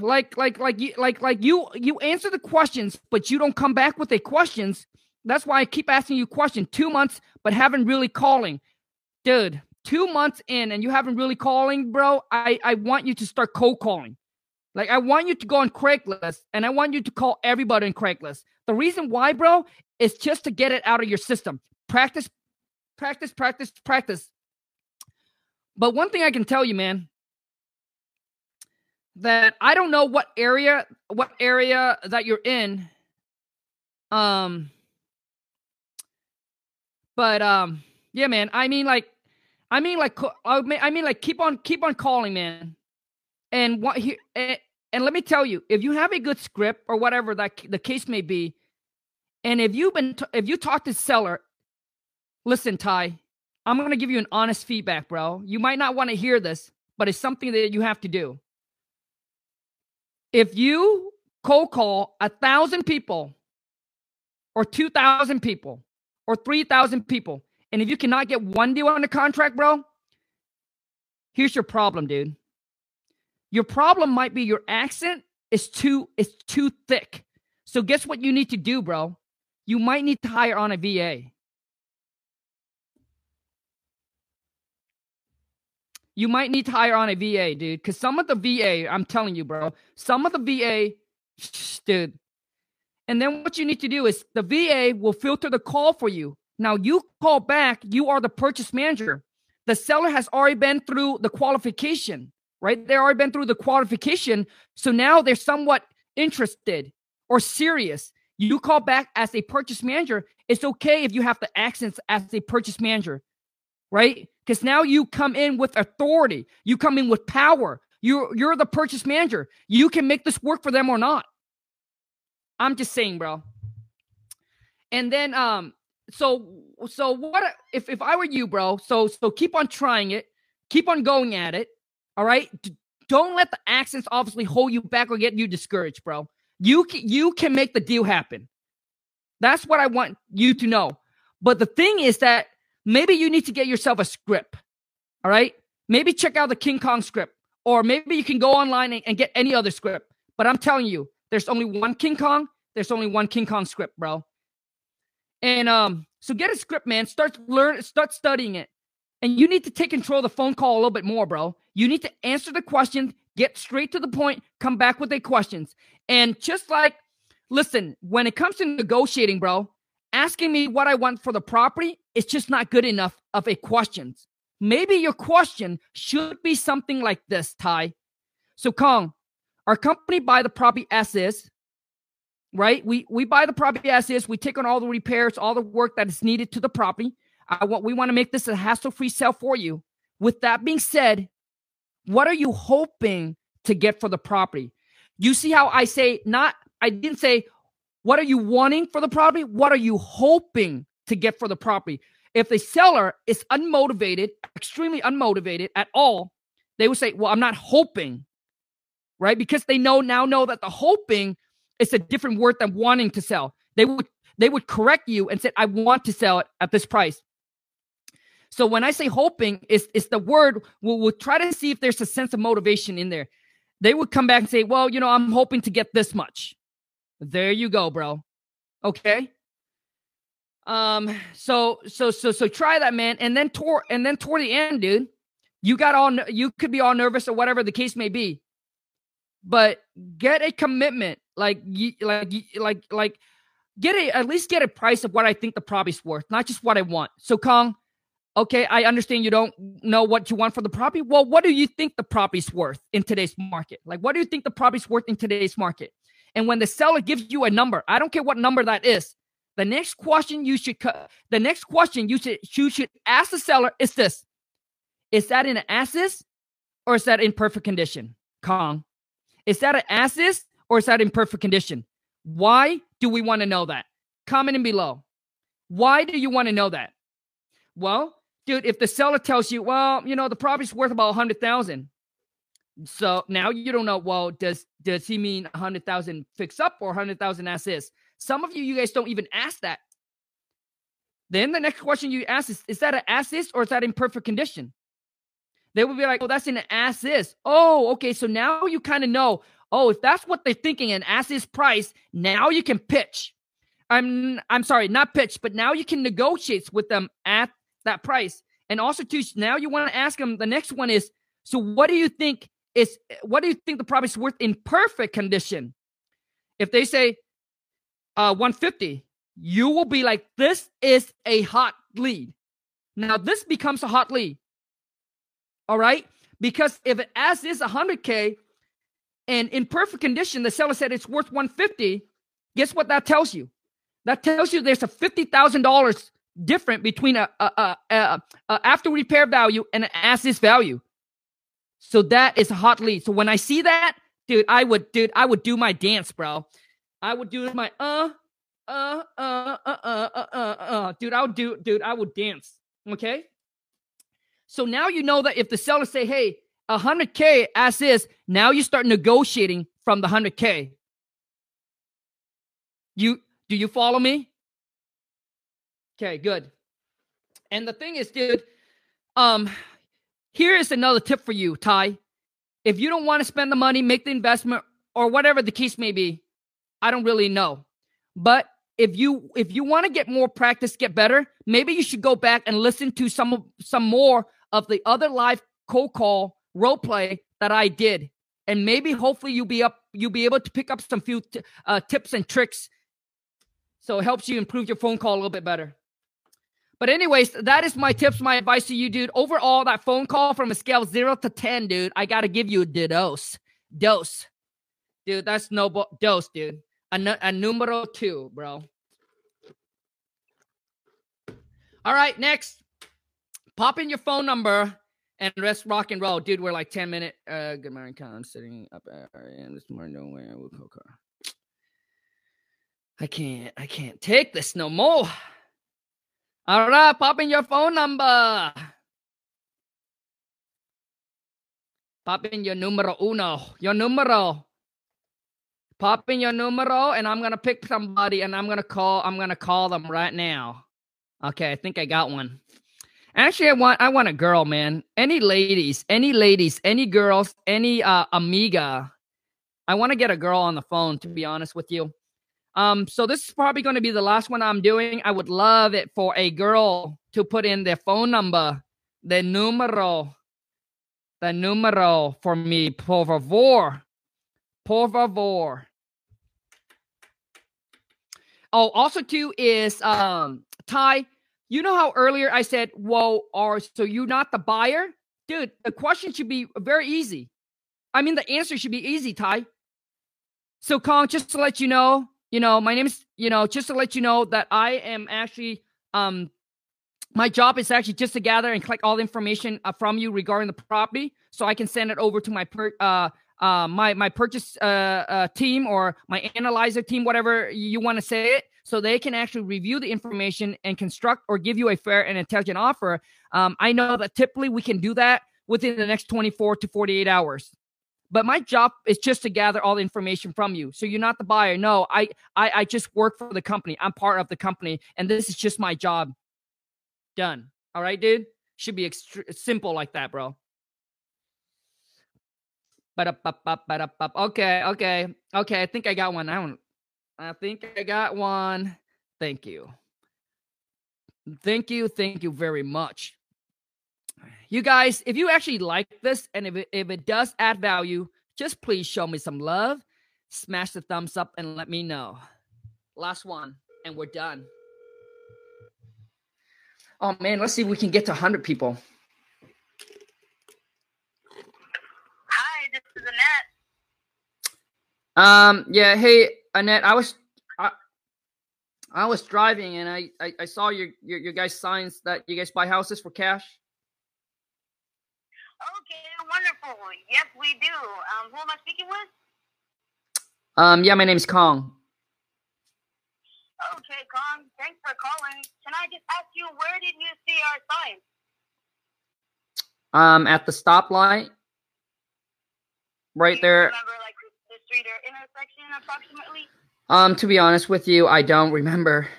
Like, like, like you like like you you answer the questions, but you don't come back with the questions. That's why I keep asking you questions. Two months, but haven't really calling. Dude, two months in and you haven't really calling, bro. I, I want you to start cold calling. Like I want you to go on Craigslist and I want you to call everybody in Craigslist. The reason why, bro, is just to get it out of your system. Practice, practice, practice, practice. But one thing I can tell you, man, that I don't know what area, what area that you're in. Um, but um, yeah, man. I mean, like, I mean, like, I mean, like, keep on, keep on calling, man. And what here, and, and let me tell you, if you have a good script or whatever that the case may be, and if you've been, if you talk to seller, listen, Ty, I'm to give you an honest feedback, bro. You might not want to hear this, but it's something that you have to do. If you cold call a thousand people, or two thousand people, or three thousand people, and if you cannot get one deal on the contract, bro, here's your problem, dude. Your problem might be your accent is too is too thick. So guess what you need to do, bro? You might need to hire on a VA. You might need to hire on a VA, dude. Because some of the VA, I'm telling you, bro, some of the VA, dude. And then what you need to do is the VA will filter the call for you. Now you call back, you are the purchase manager. The seller has already been through the qualification right? They've already been through the qualification. So now they're somewhat interested or serious. You call back as a purchase manager. It's okay if you have the accents as a purchase manager, right? Because now you come in with authority. You come in with power. You're you're the purchase manager. You can make this work for them or not. I'm just saying, bro. And then um so so what if if I were you, bro? So so keep on trying it. Keep on going at it. All right. don't let the accents obviously hold you back or get you discouraged, bro. You can, you can make the deal happen. That's what I want you to know. But the thing is that maybe you need to get yourself a script. All right. Maybe check out the King Kong script, or maybe you can go online and, and get any other script. But I'm telling you, there's only one King Kong. There's only one King Kong script, bro. And um, so get a script, man. Start learn, start studying it. And you need to take control of the phone call a little bit more, bro. You need to answer the questions, get straight to the point, come back with the questions. And just like, listen, when it comes to negotiating, bro, asking me what I want for the property is just not good enough of a question. Maybe your question should be something like this, Ty. So, Khang, our company buy the property as is, right? We we buy the property as is. We take on all the repairs, all the work that is needed to the property. I want we want to make this a hassle-free sale for you. With that being said, what are you hoping to get for the property? You see how I say not I didn't say what are you wanting for the property? What are you hoping to get for the property? If the seller is unmotivated, extremely unmotivated at all, they would say, "Well, I'm not hoping." right? Because they know now know that the hoping is a different word than wanting to sell. They would they would correct you and say, I want to sell it at this price. So when I say hoping, is is the word we'll, we'll try to see if there's a sense of motivation in there. They would come back and say, Well, you know, I'm hoping to get this much. There you go, bro. Okay. Um, so so so so try that, man. And then toward and then toward the end, dude, you got all you could be all nervous or whatever the case may be. But get a commitment, like like like like get a at least get a price of what I think the property's worth, not just what I want. So Khang, okay, I understand you don't know what you want for the property. Well, what do you think the property's worth in today's market? Like, what do you think the property's worth in today's market? And when the seller gives you a number, I don't care what number that is. The next question you should the next question you should you should ask the seller is this: Is that in an as or is that in perfect condition? Khang, is that an as or is that in perfect condition? Why do we want to know that? Comment in below. Why do you want to know that? Well, dude, if the seller tells you, well, you know, the property's worth about a hundred thousand, so now you don't know. Well, does does he mean a hundred thousand fix up or a hundred thousand as is? Some of you, you guys don't even ask that. Then the next question you ask is, is that an as is or is that in perfect condition? They would be like, oh, that's an as is. Oh, okay. So now you kind of know, oh, if that's what they're thinking, an as is price, now you can pitch. I'm I'm sorry, not pitch, but now you can negotiate with them at that price. And also, too, now you want to ask them. The next one is, so what do you think is what do you think the property's worth in perfect condition? If they say uh 150, you will be like, this is a hot lead. Now this becomes a hot lead. All right, because if it as is 100k and in perfect condition, the seller said it's worth 150. Guess what that tells you? That tells you there's a fifty thousand dollars different between a, a, a, a, a after repair value and an as is value. So that is a hot lead. So when I see that, dude, I would, dude, I would do my dance, bro. I would do my uh, uh, uh, uh, uh, uh, uh, uh. Dude, I would do, dude, I would dance. Okay. So now you know that if the seller say, hey, 100K as is, now you start negotiating from the 100K. You, do you follow me? Okay, good. And the thing is, dude, um, here is another tip for you, Ty. If you don't want to spend the money, make the investment, or whatever the case may be, I don't really know. But if you if you want to get more practice, get better, maybe you should go back and listen to some some more of the other live cold call role play that I did, and maybe hopefully you'll be up you'll be able to pick up some few t- uh, tips and tricks, so it helps you improve your phone call a little bit better. But anyways, that is my tips, my advice to you, dude. Overall, that phone call from a scale zero to ten, dude, I gotta give you a dose, dose, dude. That's no bo- dose, dude. A, a numero two, bro. All right, next, pop in your phone number and rest rock and roll, dude. We're like ten minute. Uh, good morning, I'm sitting up and this morning nowhere with Coca. I can't, I can't take this no more. All right, pop in your phone number. Pop in your numero uno, your numero. Pop in your numero, and I'm gonna pick somebody, and I'm gonna call. I'm gonna call them right now. Okay, I think I got one. Actually, I want I want a girl, man. Any ladies, any ladies, any girls, any uh, amiga. I want to get a girl on the phone. To be honest with you, um, so this is probably going to be the last one I'm doing. I would love it for a girl to put in their phone number, the numero, the numero for me, por favor, por favor. Oh, also too is um Ty. You know how earlier I said, "Whoa, are so you're not the buyer, dude?" The question should be very easy. I mean, the answer should be easy, Ty. So, Khang, just to let you know, you know, my name is, you know, just to let you know that I am actually, um, my job is actually just to gather and collect all the information uh, from you regarding the property, so I can send it over to my per, uh, uh, my my purchase uh, uh, team or my analyzer team, whatever you want to say it, so they can actually review the information and construct or give you a fair and intelligent offer. Um, I know that typically we can do that within the next 24 to 48 hours. but my job is just to gather all the information from you. So you're not the buyer. No, I I, I just work for the company. I'm part of the company, and this is just my job. Done. All right, dude. Should be extra- simple like that, bro. Okay, okay, okay. I think I got one. I don't. I think I got one. Thank you. Thank you. Thank you very much. You guys, if you actually like this and if it, if it does add value, just please show me some love. Smash the thumbs up and let me know. Last one, and we're done. Oh man, let's see if we can get to 100 people. Hi, this is Annette. Um, yeah, hey Annette, I was I, I was driving and I, I, I saw your, your your guys signs that you guys buy houses for cash. Okay, wonderful. Yes, we do. Um, who am I speaking with? Um, yeah, my name's Khang. Okay, Khang. Thanks for calling. Can I just ask you, where did you see our sign? Um, at the stoplight, right you there. Remember, like street or intersection, approximately? Um, to be honest with you, I don't remember.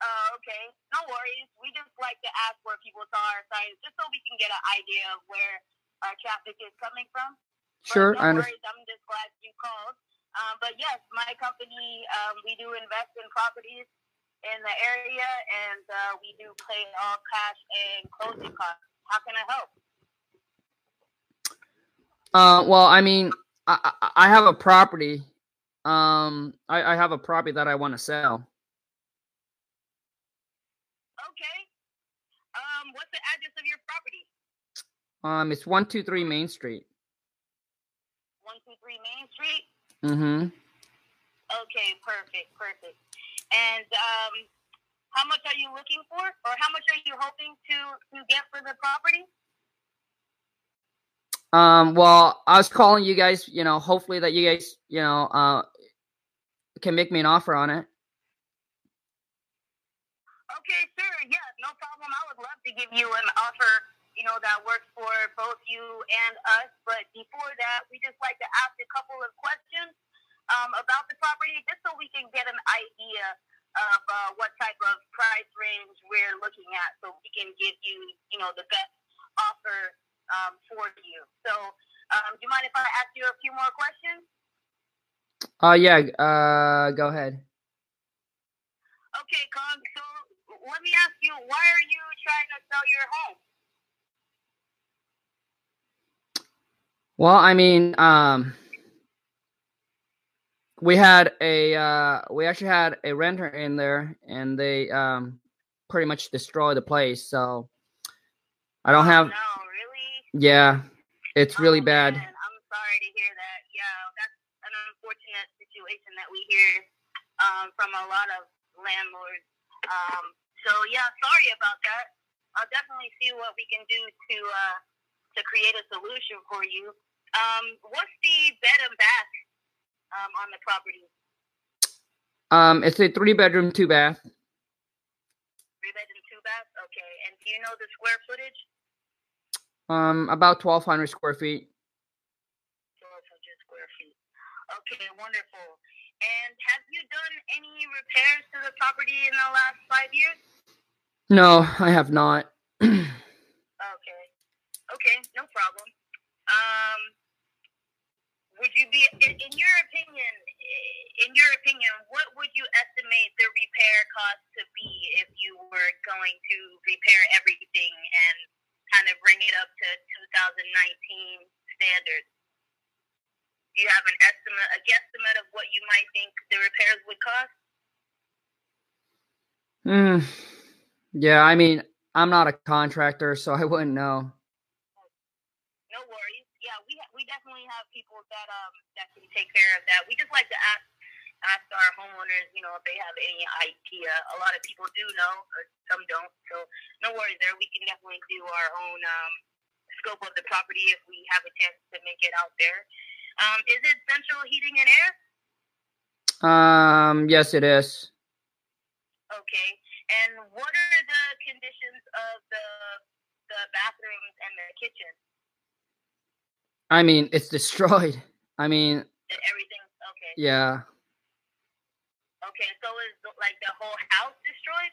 Uh, okay. No worries. We just like to ask where people saw our signs, just so we can get an idea of where our traffic is coming from. Sure, no I understand. I'm just glad you called. Um, but yes, my company, um, we do invest in properties in the area, and uh, we do pay all cash and closing costs. How can I help? Uh, well, I mean, I I, I have a property. Um, I, I have a property that I want to sell. Okay. Um, what's the address of your property? Um, it's one two three Main Street. One two three Main Street. Mm-hmm. Okay, perfect, perfect. And um, how much are you looking for, or how much are you hoping to to get for the property? Um, well, I was calling you guys. You know, hopefully that you guys, you know, uh, can make me an offer on it. Okay, sure, yeah, no problem. I would love to give you an offer, you know, that works for both you and us. But before that, we just like to ask a couple of questions um, about the property, just so we can get an idea of uh, what type of price range we're looking at, so we can give you, you know, the best offer um, for you. So, um, do you mind if I ask you a few more questions? Uh, yeah. Uh, go ahead. Okay, Khang. So, let me ask you, why are you trying to sell your home? Well, I mean, um, we had a uh, we actually had a renter in there, and they um, pretty much destroyed the place. So I don't have. No, really. Yeah, it's really Oh, bad. man, I'm sorry to hear that. Yeah, that's an unfortunate situation that we hear um, from a lot of landlords. Um, so yeah, sorry about that. I'll definitely see what we can do to uh, to create a solution for you. Um, what's the bed and bath um, on the property? Um, it's a three bedroom, two bath. Three bed and two bath. Okay. And do you know the square footage? Um, about twelve hundred square feet. 1,200 square feet. Okay, wonderful. And have you done any repairs to the property in the last five years? No, I have not. Okay. Okay, no problem. Um, would you be, in, in your opinion, in your opinion, what would you estimate the repair cost to be if you were going to repair everything and kind of bring it up to 2019 standards? Do you have an estimate, a guesstimate of what you might think the repairs would cost? Hmm. Yeah, I mean, I'm not a contractor, so I wouldn't know. No worries. Yeah, we we definitely have people that um that can take care of that. We just like to ask ask our homeowners, you know, if they have any idea. A lot of people do know, some don't. So no worries there. We can definitely do our own um scope of the property if we have a chance to make it out there. Um, is it central heating and air? Um, yes, it is. Okay. And what are the conditions of the the bathrooms and the kitchen? I mean, it's destroyed. I mean, everything. Okay. Yeah. Okay, so is like the whole house destroyed?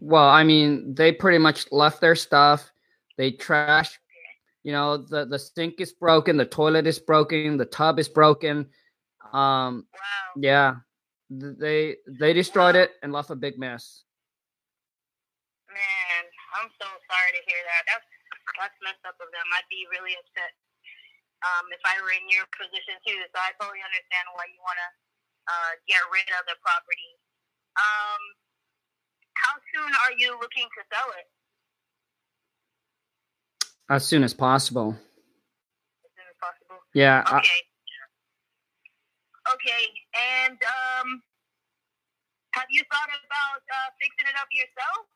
Well, I mean, they pretty much left their stuff. They trashed. You know, the the sink is broken, the toilet is broken, the tub is broken. Um, wow. Yeah, they they destroyed wow. it and left a big mess. Man, I'm so sorry to hear that. That's that's messed up of them. I'd be really upset um, if I were in your position too. So I totally understand why you want to uh, get rid of the property. Um, how soon are you looking to sell it? As soon as possible. As soon as possible. Yeah. Okay. I- okay, and um, have you thought about uh, fixing it up yourself?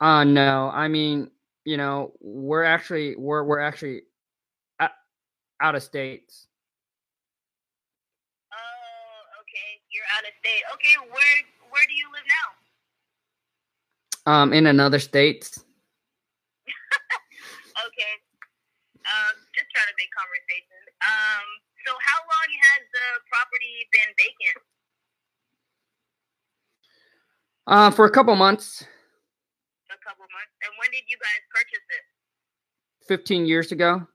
Uh no. I mean, you know, we're actually we're we're actually out of states. Oh, okay. You're out of state. Okay, where where do you live now? Um, in another state. okay. Um, just trying to make conversation. Um, so how long has the property been vacant? Uh, for a couple months. A couple months. And when did you guys purchase it? Fifteen years ago.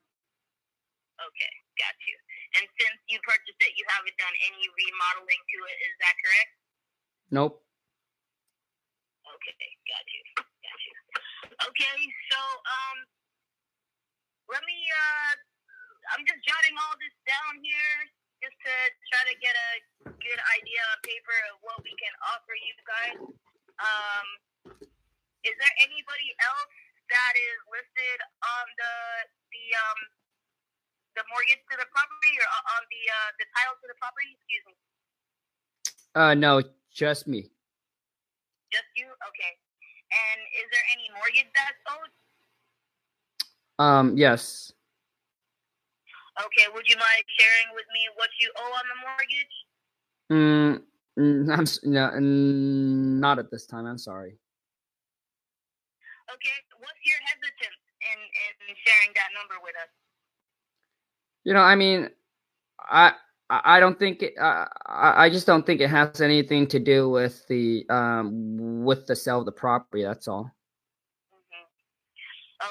Okay, got you. And since you purchased it, you haven't done any remodeling to it. Is that correct? Nope. Okay, got you. Got you. Okay, so um, let me uh, I'm just jotting all this down here just to try to get a good idea on paper of what we can offer you guys. Um, is there anybody else that is listed on the the um the mortgage to the property or on the uh, the title to the property? Excuse me. Uh, no, just me. Just you? Okay. And is there any mortgage that's owed? Um, yes. Okay. Would you mind sharing with me what you owe on the mortgage? Mm, I'm no, not at this time. I'm sorry. Okay. What's your hesitance in in sharing that number with us? You know, I mean, I I don't think it, uh, I just don't think it has anything to do with the um with the sale of the property. That's all. Mm-hmm.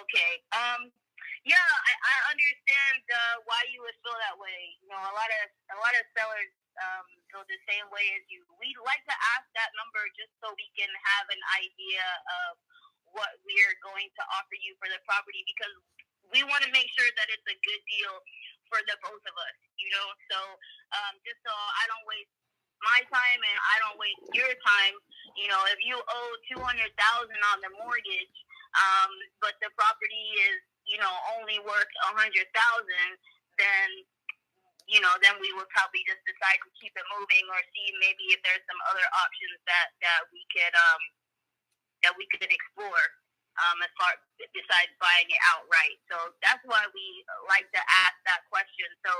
Okay. Um. Yeah, I, I understand uh, why you would feel that way. You know, a lot of a lot of sellers um, feel the same way as you. We'd like to ask that number just so we can have an idea of what we're going to offer you for the property because we want to make sure that it's a good deal for the both of us, you know. So um, just so I don't waste my time and I don't waste your time, you know, if you owe two hundred thousand on the mortgage, um, but the property is, you know, only worth a hundred thousand, then you know, then we will probably just decide to keep it moving or see maybe if there's some other options that that we could um that we could explore um, as far besides buying it outright. So that's why we like to ask that question. So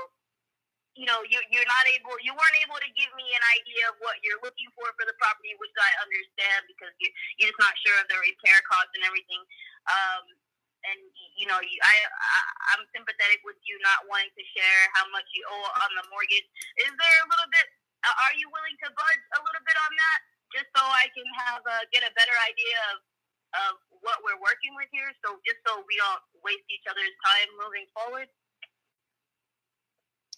you know, you, you're not able, you weren't able to give me an idea of what you're looking for for the property, which I understand because you, you're just not sure of the repair costs and everything. Um, and you know, you, I, I I'm sympathetic with you not wanting to share how much you owe on the mortgage. Is there a little bit? Uh, are you willing to budge a little bit on that, just so I can have a, get a better idea of of what we're working with here? So just so we don't waste each other's time moving forward.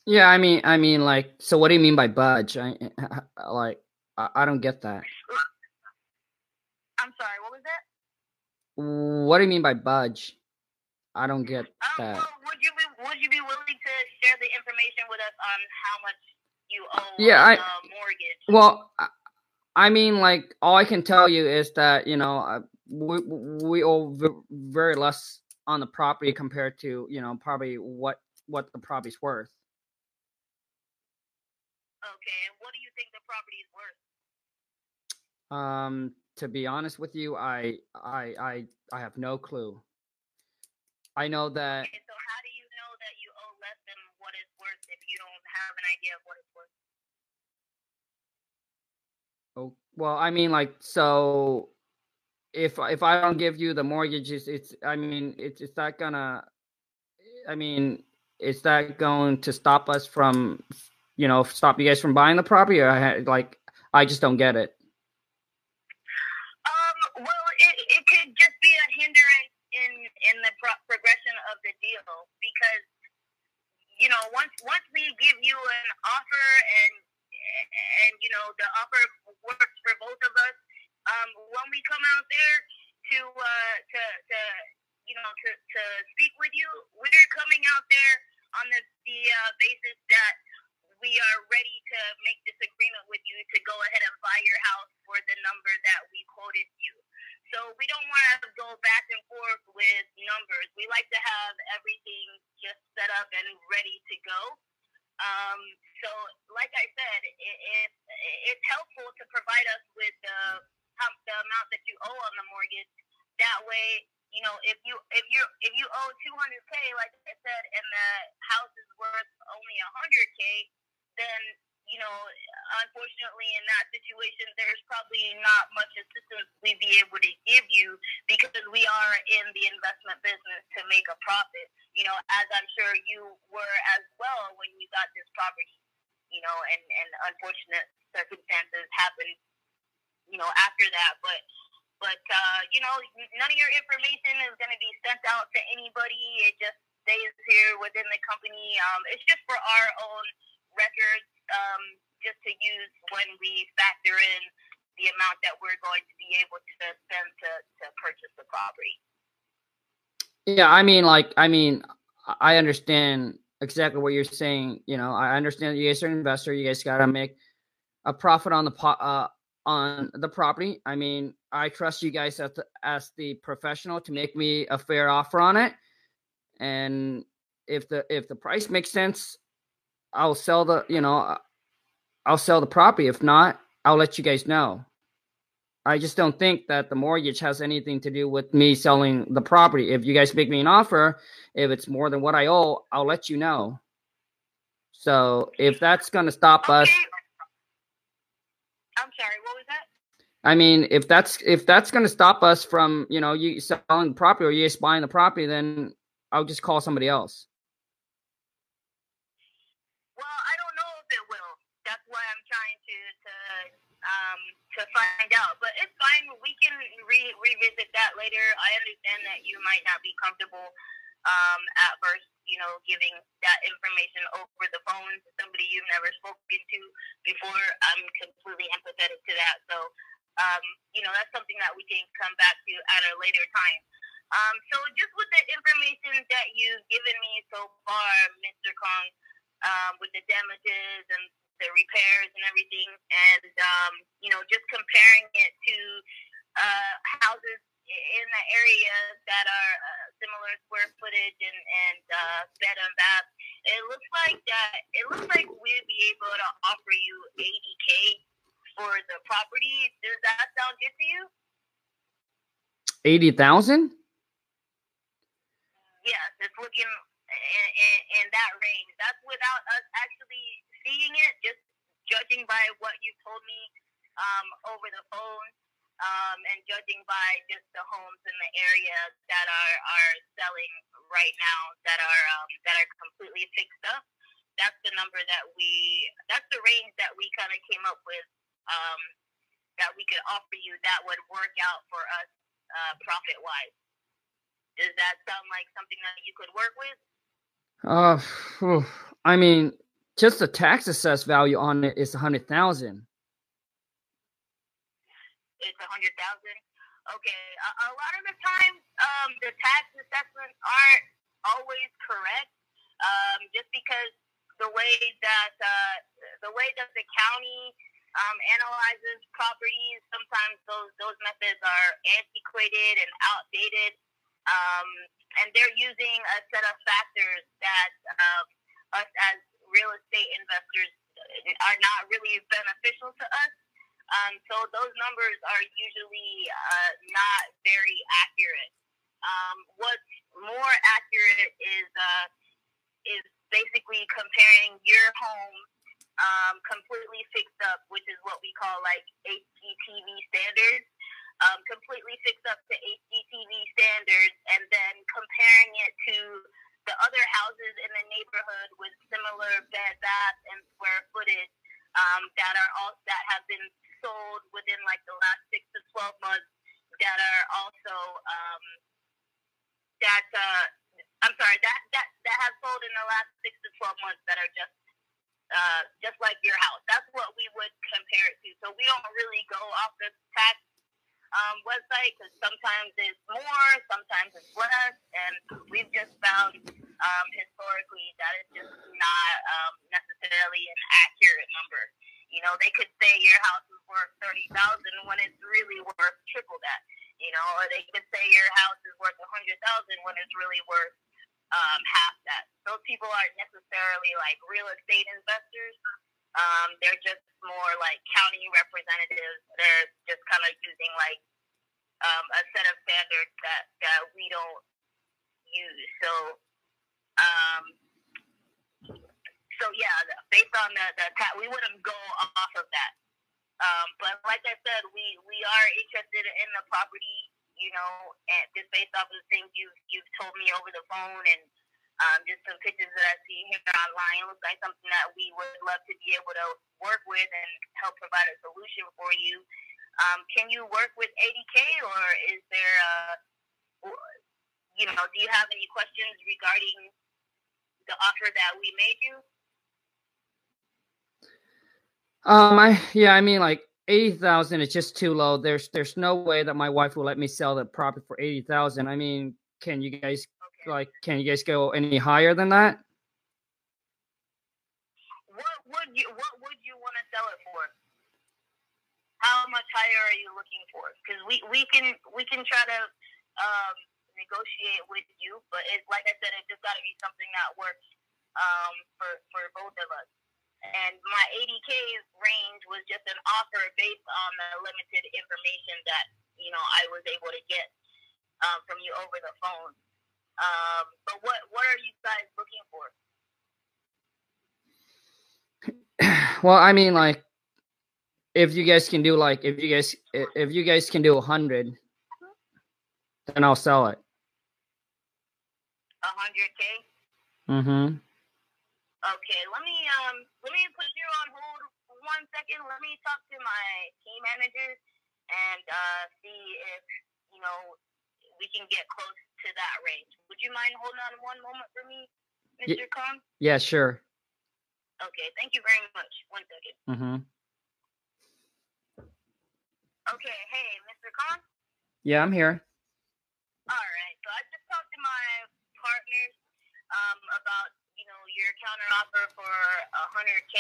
Yeah, I mean, I mean, like, so what do you mean by budge? I like, I, I don't get that. I'm sorry. What was that? What do you mean by budge? I don't get um, that. Well, would you be Would you be willing to share the information with us on how much you owe yeah, I, mortgage? Well, I mean, like, all I can tell you is that you know we we owe very less on the property compared to you know probably what what the property's worth. Okay, and what do you think the property is worth? Um, to be honest with you, I I I I have no clue. I know that. Okay, so how do you know that you owe less than what it's worth if you don't have an idea of what it's worth? Oh well, I mean, like, so if if I don't give you the mortgage, it's, it's I mean, it's it's not gonna. I mean, is that going to stop us from, you know, stop you guys from buying the property, or I, like I just don't get it? Um, well, it, it could just be a hindrance in in the pro- progression of the deal because you know once once we give you an offer and and you know the offer works for both of us. Um, when we come out there to uh, to to you know to to speak with you, we're coming out there on the the uh, basis that we are ready to make this agreement with you to go ahead and buy your house for the number that we quoted you. So we don't want to go back and forth with numbers. We like to have everything just set up and ready to go. Um, so, like I said, it, it, it's helpful to provide us with the, the amount that you owe on the mortgage. That way, you know, if you if you if you owe 200k, like I said, and the house is worth only a 100k, then you know, unfortunately, in that situation, there's probably not much assistance we'd be able to give you because we are in the investment business to make a profit. You know, as I'm sure you were as well when you got this property. You know, and and unfortunate circumstances happened. You know, after that, but but uh, you know, none of your information is going to be sent out to anybody. It just stays here within the company. Um, it's just for our own records um, just to use when we factor in the amount that we're going to be able to spend to, to purchase the property. Yeah, I mean, like, I mean, I understand exactly what you're saying. You know, I understand you guys are an investor. You guys got to make a profit on the po- uh, on the property. I mean, I trust you guys as the, as the professional to make me a fair offer on it. And if the if the price makes sense, I'll sell the, you know, uh, I'll sell the property. If not, I'll let you guys know. I just don't think that the mortgage has anything to do with me selling the property. If you guys make me an offer, if it's more than what I owe, I'll let you know. So if that's going to stop okay. us, I'm sorry. What was that? I mean, if that's if that's going to stop us from you know you selling the property or you just buying the property, then I'll just call somebody else. Well, I don't know if it will. That's why I'm trying to to um, to find out. But it's fine. We can re- revisit that later. I understand that you might not be comfortable um, at first, you know, giving that information over the phone to somebody you've never spoken to before. I'm completely empathetic to that. So, um, you know, that's something that we can come back to at a later time. Um, so just with the information that you've given me so far, Mr. Khang, um, with the damages and the repairs and everything, and um, you know, just comparing it to uh, houses in the area that are uh, similar square footage and and uh, bed and bath. It looks like that. It looks like we'd be able to offer you 80k for the property. Does that sound good to you? Eighty thousand. Yes, it's looking in, in, in that range. That's without us actually seeing it, just judging by what you told me um, over the phone, um, and judging by just the homes in the area that are are selling right now that are um, that are completely fixed up. That's the number that we. That's the range that we kind of came up with. Um, that we could offer you that would work out for us uh, profit wise. Does that sound like something that you could work with? Uh, I mean, just the tax assessed value on it is a hundred thousand. It's a hundred thousand. Okay, a, a, lot of the time, um, the tax assessments aren't always correct, um, just because the way that uh, the way that the county um, analyzes properties, sometimes those those methods are antiquated and outdated, um, and they're using a set of factors that uh, us as real estate investors are not really beneficial to us. Um, so those numbers are usually uh, not very accurate. Um, what's more accurate is uh, is basically comparing your home um, completely fixed up, which is what we call like HGTV standards, um, completely fixed up to HGTV standards, and then comparing it to the other houses in the neighborhood with similar bed, bath, and square footage um, that are all that have been sold within like the last six to twelve months that are also um, that uh, I'm sorry that that that have sold in the last six to twelve months that are just uh, just like your house. That's what we would compare it to. So we don't really go off the tax um, website because sometimes it's more, sometimes it's less, and we've just found um, historically that it's just not um, necessarily an accurate number. You know, they could say your house is worth thirty thousand when it's really worth triple that. You know, or they could say your house is worth a hundred thousand when it's really worth um, half that. Those people aren't necessarily like real estate investors. Um, they're just more like county representatives. They're just kind of using like um, a set of standards that, that we don't use. So, um, so yeah, based on the, the we wouldn't go off of that. Um, but like I said, we, we are interested in the property, you know, and just based off of the things you've, you've told me over the phone and um, just some pictures that I see here online. It looks like something that we would love to be able to work with and help provide a solution for you. Um, can you work with 80K or is there, uh, you know, do you have any questions regarding the offer that we made you? Um, I yeah, I mean like eighty thousand is just too low. There's there's no way that my wife will let me sell the property for eighty thousand. I mean, can you guys like, can you guys go any higher than that? What would you What would you want to sell it for? How much higher are you looking for? Because we we can we can try to um, negotiate with you, but it's like I said, it just got to be something that works um, for for both of us. And my 80k range was just an offer based on the limited information that you know I was able to get um, from you over the phone. Um, but what what are you guys looking for? well, I mean, like, if you guys can do like, if you guys if you guys can do a hundred, then I'll sell it. A hundred k. Mm-hmm. Okay, let me um let me put you on hold one second. Let me talk to my team managers and uh, see if you know we can get close to that range. Would you mind holding on one moment for me, Mr. Khang? Yeah, sure. Okay, thank you very much. One second. Mm-hmm. Okay, hey, Mr. Khang? Yeah, I'm here. All right, so I just talked to my partners um, about your counter offer for a hundred k.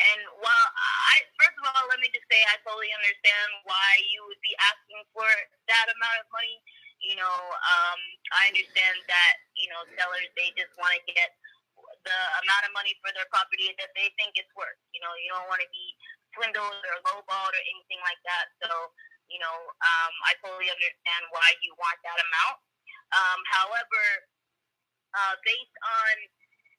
And while I first of all, let me just say I totally understand why you would be asking for that amount of money you know, um, I understand that, you know, sellers, they just want to get the amount of money for their property that they think it's worth. You know, you don't want to be swindled or lowballed or anything like that. So, you know, um, I totally understand why you want that amount. Um, however, uh, based on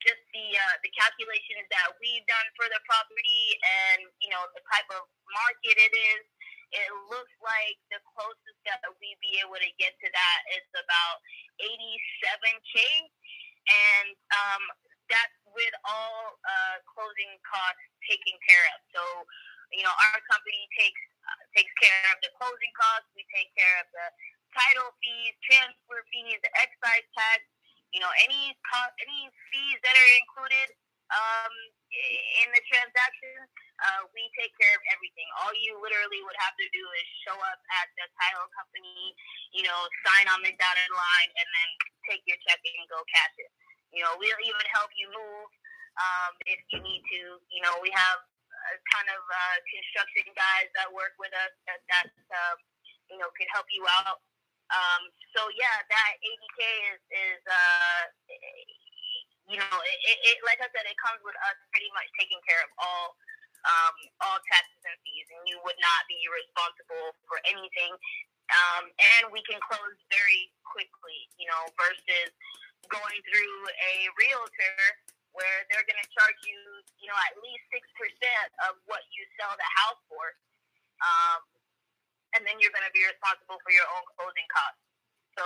just the uh, the calculations that we've done for the property and you know the type of market it is, it looks like the closest that we'd be able to get to that is about 87k, and um, that's with all uh, closing costs taken care of. So, you know, our company takes uh, takes care of the closing costs. We take care of the title fees, transfer fees, the excise tax. You know, any any fees that are included um, in the transaction uh, we take care of everything. All you literally would have to do is show up at the title company, you know, sign on the dotted line, and then take your check and go cash it. You know, we'll even help you move um, if you need to. You know, we have a ton of uh, construction guys that work with us that that um, you know can help you out. Um, so yeah, that 80k is is uh, you know it, it, it like I said, it comes with us pretty much taking care of all um, all taxes and fees, and you would not be responsible for anything. Um, and we can close very quickly, you know, versus going through a realtor where they're going to charge you, you know, at least six percent of what you sell the house for, um, and then you're going to be responsible for your own closing costs. So,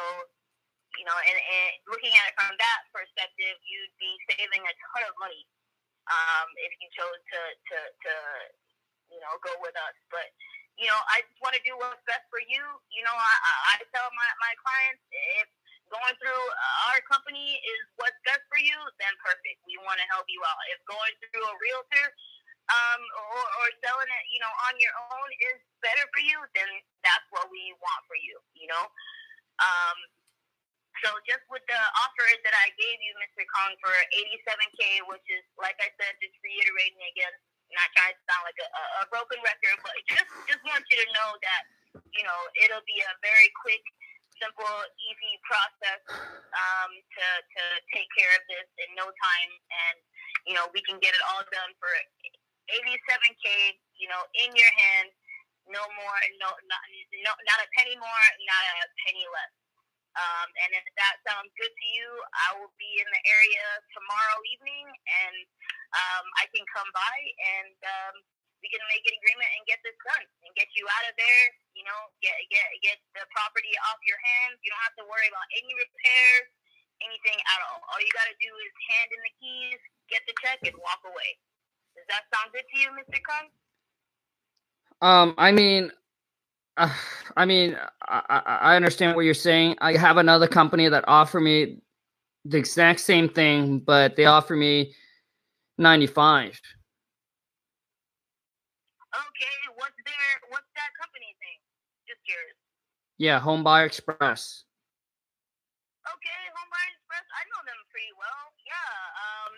you know, and, and looking at it from that perspective, you'd be saving a ton of money um, if you chose to, to, to, you know, go with us. But, you know, I just want to do what's best for you. You know, I, I tell my, my clients if going through our company is what's best for you, then perfect. We want to help you out. If going through a realtor um, or, or selling it, you know, on your own is better for you, then that's what we want for you, you know? Um, so just with the offer that I gave you, Mr. Khang, for 87K, which is, like I said, just reiterating again, not trying to sound like a, a broken record, but just, just want you to know that, you know, it'll be a very quick, simple, easy process um, to, to take care of this in no time. And, you know, we can get it all done for 87K, you know, in your hand, no more, no, not, no, not a penny more, not a penny less. Um, and if that sounds good to you, I will be in the area tomorrow evening, and um, I can come by and um, we can make an agreement and get this done and get you out of there. You know, get get get the property off your hands. You don't have to worry about any repairs, anything at all. All you got to do is hand in the keys, get the check, and walk away. Does that sound good to you, Mr. Khang? Um, I mean, uh, I mean, I, I understand what you're saying. I have another company that offer me the exact same thing, but they offer me 95. Okay, what's their what's that company thing? Just curious. Yeah, Home Buyer Express. Okay, Home Buyer Express. I know them pretty well. Yeah. Um,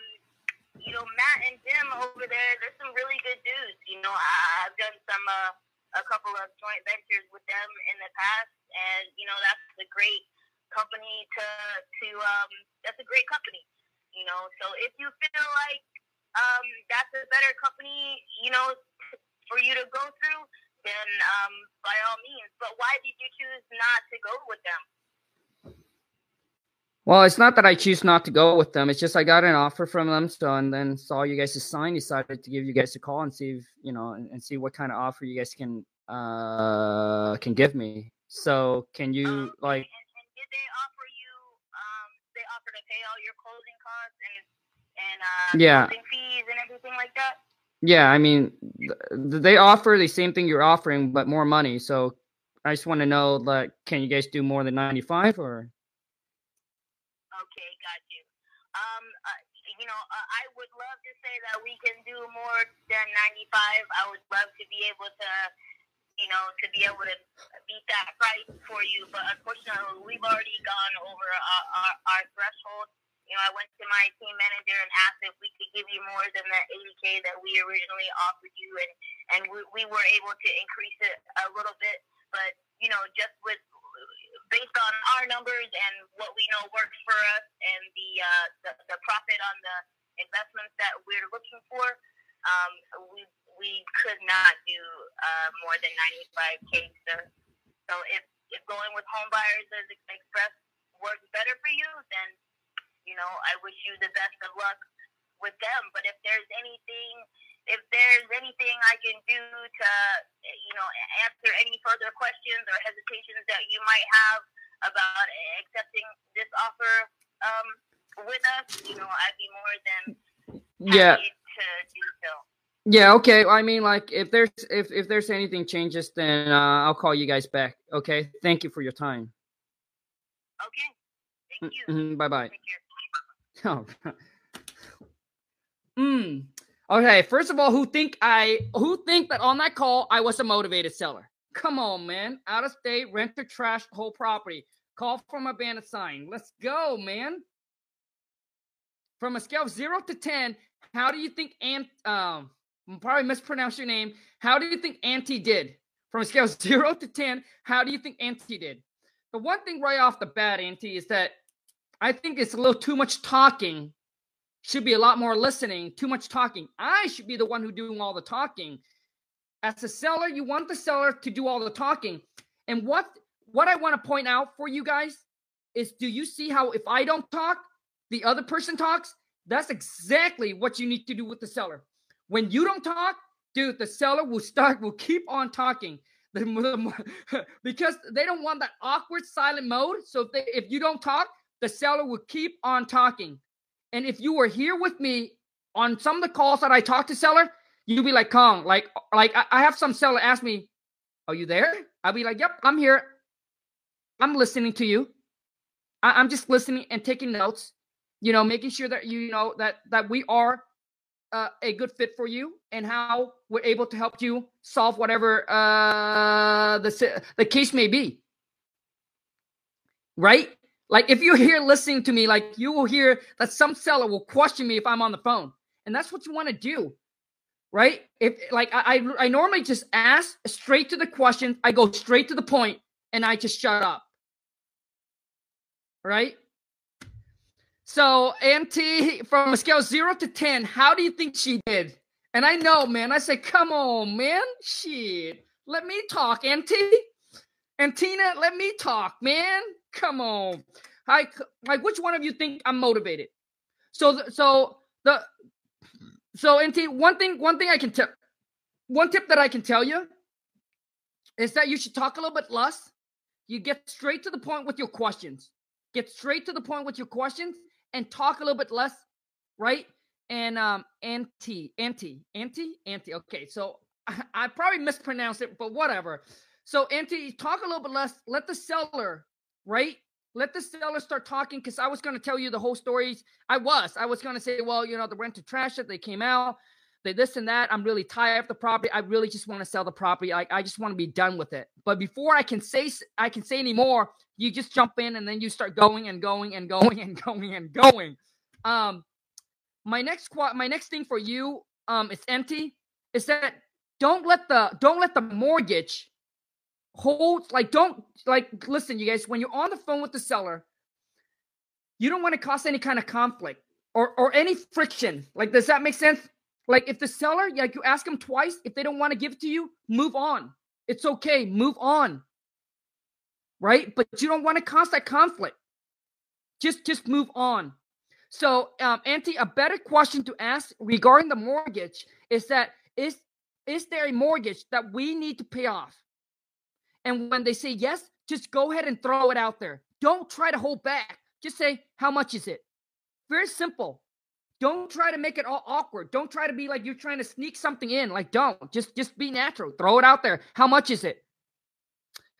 you know, Matt and Jim over there. They're some really good dudes. You know, I, I've done some uh a couple of joint ventures with them in the past, and you know that's a great company to to um, that's a great company. You know, so if you feel like um, that's a better company, you know, for you to go through, then um, by all means. But why did you choose not to go with them? Well, it's not that I choose not to go with them. It's just I got an offer from them, so and then saw you guys' sign, decided to give you guys a call and see if you know and, and see what kind of offer you guys can uh can give me. So can you Um, like? and, and did they offer you? Um, they offer to pay all your closing costs and and uh, Yeah. fees and everything like that. Yeah, I mean, th- they offer the same thing you're offering, but more money. So I just want to know, like, can you guys do more than ninety five or? Okay, got you. Um, uh, you know, uh, I would love to say that we can do more than 95. I would love to be able to, you know, to be able to beat that price for you. But unfortunately, we've already gone over our, our, our threshold. You know, I went to my team manager and asked if we could give you more than the 80K that we originally offered you. And, and we, we were able to increase it a little bit. But, you know, just with based on our numbers and what we know works for us and the uh, the, the profit on the investments that we're looking for, um, we we could not do uh, more than 95k, sir. So if if going with home buyers as express works better for you, then you know I wish you the best of luck with them. But if there's anything if there's anything I can do to, you know, answer any further questions or hesitations that you might have about accepting this offer um, with us, you know, I'd be more than Yeah, happy to do so. yeah, okay. I mean, like, if there's if if there's anything changes, then uh, I'll call you guys back. Okay, thank you for your time. Okay. Thank you. Mm-hmm, bye bye. Oh. mm. Okay, first of all, who think I who think that on that call I was a motivated seller? Come on, man. Out of state, rent or trash whole property. Call from a bandit sign. Let's go, man. From a scale of zero to ten, how do you think Ant um probably mispronounced your name. How do you think Auntie did? From a scale of zero to ten, how do you think Auntie did? The one thing right off the bat, Auntie, is that I think it's a little too much talking. Should be a lot more listening. Too much talking. I should be the one who doing all the talking. As a seller, you want the seller to do all the talking. And what what I want to point out for you guys is do you see how if I don't talk, the other person talks? That's exactly what you need to do with the seller. When you don't talk, dude, the seller will start will keep on talking. because they don't want that awkward silent mode. So if they, if you don't talk, the seller will keep on talking. And if you were here with me on some of the calls that I talk to seller, you'd be like, Khang, like, like I have some seller ask me, Are you there? I'll be like, Yep, I'm here. I'm listening to you. I, am just listening and taking notes, you know, making sure that you know that that we are uh, a good fit for you and how we're able to help you solve whatever uh, the the case may be. Right? Like if you're here listening to me, like you will hear that some seller will question me if I'm on the phone, and that's what you want to do, right? If like I, I I normally just ask straight to the question, I go straight to the point, and I just shut up. Right? So, Auntie, from a scale zero to 10, how do you think she did? And I know, man, I say, come on, man. Shit. Let me talk, Auntie. And Tina, let me talk, man. Come on. I, like, which one of you think I'm motivated? So, so the, so Auntie, one thing, one thing I can tell, one tip that I can tell you is that you should talk a little bit less. You get straight to the point with your questions. Get straight to the point with your questions and talk a little bit less, right? And um, anti, anti, anti, anti. Okay, so I, I probably mispronounced it, but whatever. So anti, talk a little bit less. Let the seller, right? Let the seller start talking because I was going to tell you the whole stories. I was. I was going to say, well, you know, the rent to trash it. They came out. This and that. I'm really tired of the property. I really just want to sell the property. I, just want to be done with it. But before I can say I can say anymore, you just jump in and then you start going and going and going and going and going. Um, my next my next thing for you um is empty is that don't let the don't let the mortgage hold like don't like listen you guys when you're on the phone with the seller you don't want to cause any kind of conflict or or any friction like does that make sense like if the seller like you ask them twice if they don't want to give it to you move on it's okay move on right? But you don't want to cause that conflict. Just just move on. So, um, Auntie, a better question to ask regarding the mortgage is that is is there a mortgage that we need to pay off? And when they say yes, just go ahead and throw it out there. Don't try to hold back. Just say, how much is it? Very simple. Don't try to make it all awkward. Don't try to be like you're trying to sneak something in. Like, don't. Just just be natural. Throw it out there. How much is it?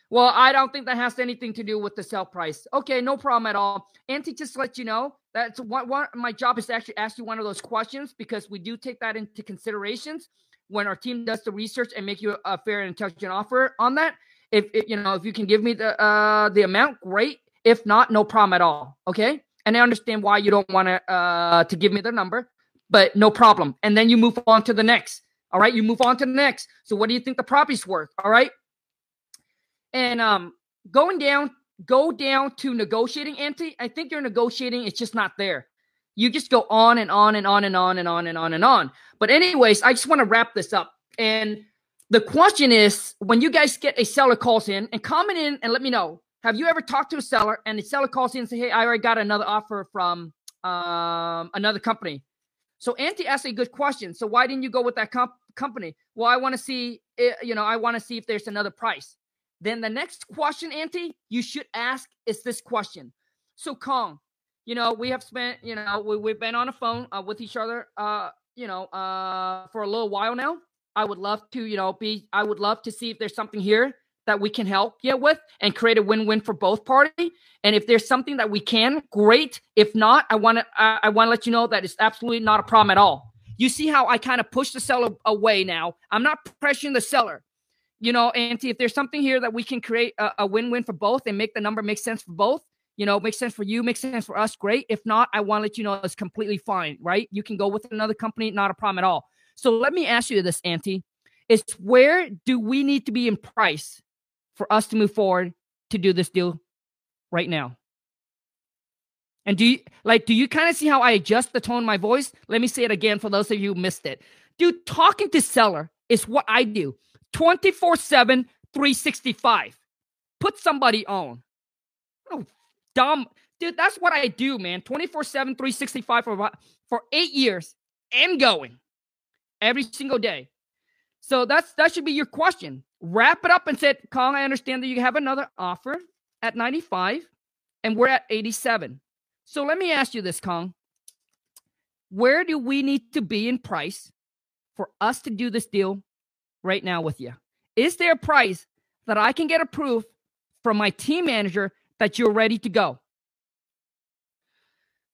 Well, I don't think that has anything to do with the sell price. Okay, no problem at all. To just let you know, that's one, one my job is to actually ask you one of those questions because we do take that into considerations when our team does the research and make you a fair and intelligent offer on that. If, if you know, if you can give me the uh the amount, great. If not, no problem at all. Okay, and I understand why you don't want to uh to give me the number, but no problem. And then you move on to the next. All right, you move on to the next. So, what do you think the property's worth? All right, and um, going down, go down to negotiating, Auntie. I think you're negotiating. It's just not there. You just go on and on and on and on and on and on and on. But anyways, I just want to wrap this up. And the question is, when you guys get a seller calls in and comment in and let me know, have you ever talked to a seller and the seller calls you and say, "Hey, I already got another offer from um, another company." So Auntie asked a good question. So why didn't you go with that comp- company? Well, I want to see, you know, I want to see if there's another price. Then the next question, Auntie, you should ask is this question. So, Khang, you know, we have spent, you know, we, we've been on the phone uh, with each other, uh, you know, uh, for a little while now. I would love to, you know, be, I would love to see if there's something here that we can help you with and create a win-win for both parties. And if there's something that we can, great. If not, I want to, I, I want to let you know that it's absolutely not a problem at all. You see how I kind of push the seller away now. I'm not pressuring the seller you know, Auntie, if there's something here that we can create a, a win-win for both and make the number make sense for both, you know, makes sense for you, makes sense for us, great. If not, I want to let you know it's completely fine, right? You can go with another company, not a problem at all. So let me ask you this, Auntie. Is where do we need to be in price for us to move forward to do this deal right now? And do you like do you kind of see how I adjust the tone of my voice? Let me say it again for those of you who missed it. Dude, talking to seller is what I do. 24 7, 365. Put somebody on. Oh, dumb. Dude, that's what I do, man. 24 7, 365 for, about, for eight years and going every single day. So that's that should be your question. Wrap it up and said, Khang, I understand that you have another offer at 95 and we're at 87. So let me ask you this, Khang. Where do we need to be in price for us to do this deal right now with you? Is there a price that I can get approved from my team manager that you're ready to go?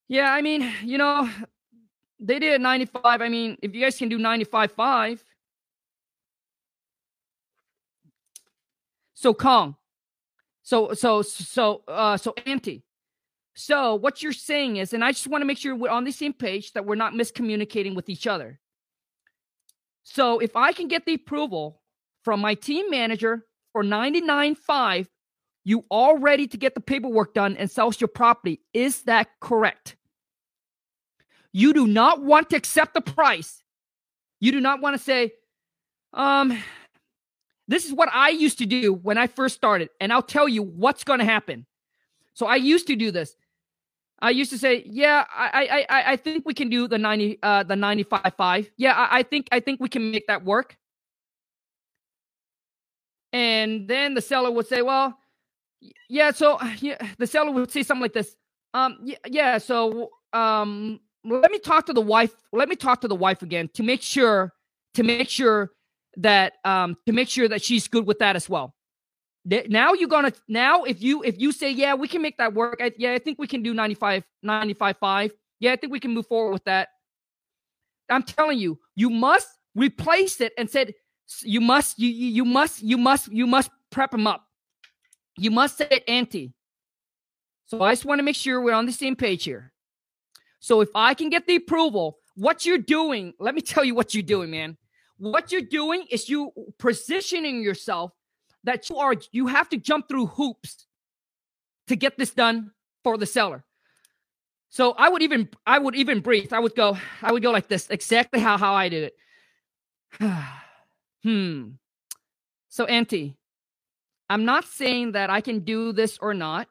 Yeah, I mean, you know, they did 95. I mean, if you guys can do 95.5. So Khang. So so so uh so empty. So what you're saying is, and I just want to make sure we're on the same page that we're not miscommunicating with each other. So if I can get the approval from my team manager for 99.5, you all ready to get the paperwork done and sell us your property. Is that correct? You do not want to accept the price. You do not want to say, um, this is what I used to do when I first started, and I'll tell you what's going to happen. So I used to do this. I used to say, yeah, I I I think we can do the ninety uh the ninety five five. Yeah, I, I think I think we can make that work. And then the seller would say, well, yeah, so yeah, the seller would say something like this. Um, yeah, yeah so um, let me talk to the wife. Let me talk to the wife again to make sure to make sure that um to make sure that she's good with that as well. Now you're gonna now if you if you say yeah we can make that work I, yeah I think we can do 95 95 5 yeah I think we can move forward with that. I'm telling you you must replace it and said you must you you must you must you must prep them up. You must say it anti. So I just want to make sure we're on the same page here. So if I can get the approval, what you're doing, let me tell you what you're doing, man. What you're doing is you positioning yourself that you are you have to jump through hoops to get this done for the seller. So I would even I would even breathe. I would go I would go like this, exactly how how I did it. hmm. So Auntie, I'm not saying that I can do this or not,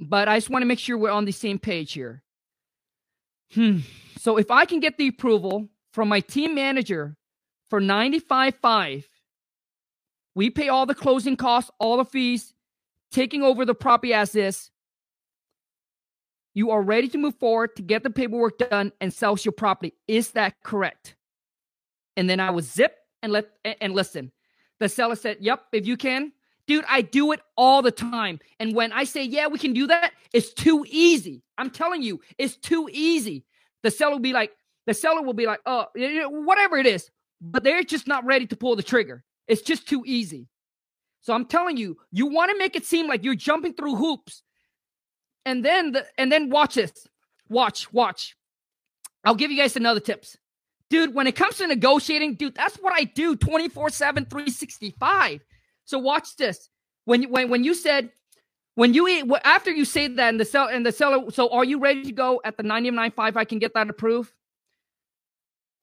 but I just want to make sure we're on the same page here. Hmm. So if I can get the approval from my team manager for 95.5, we pay all the closing costs, all the fees, taking over the property as is. You are ready to move forward to get the paperwork done and sell your property. Is that correct? And then I was zip and let and listen. The seller said, "Yep, if you can." Dude, I do it all the time. And when I say, yeah, we can do that, it's too easy. I'm telling you, it's too easy. The seller will be like, the seller will be like, oh, whatever it is, but they're just not ready to pull the trigger. It's just too easy. So I'm telling you, you want to make it seem like you're jumping through hoops. And then the, and then watch this. Watch, watch. I'll give you guys another tips. Dude, when it comes to negotiating, dude, that's what I do 24/7 365. So watch this. When when when you said when you eat after you say that and the sell and the seller, so are you ready to go at the 99.5? I can get that approved.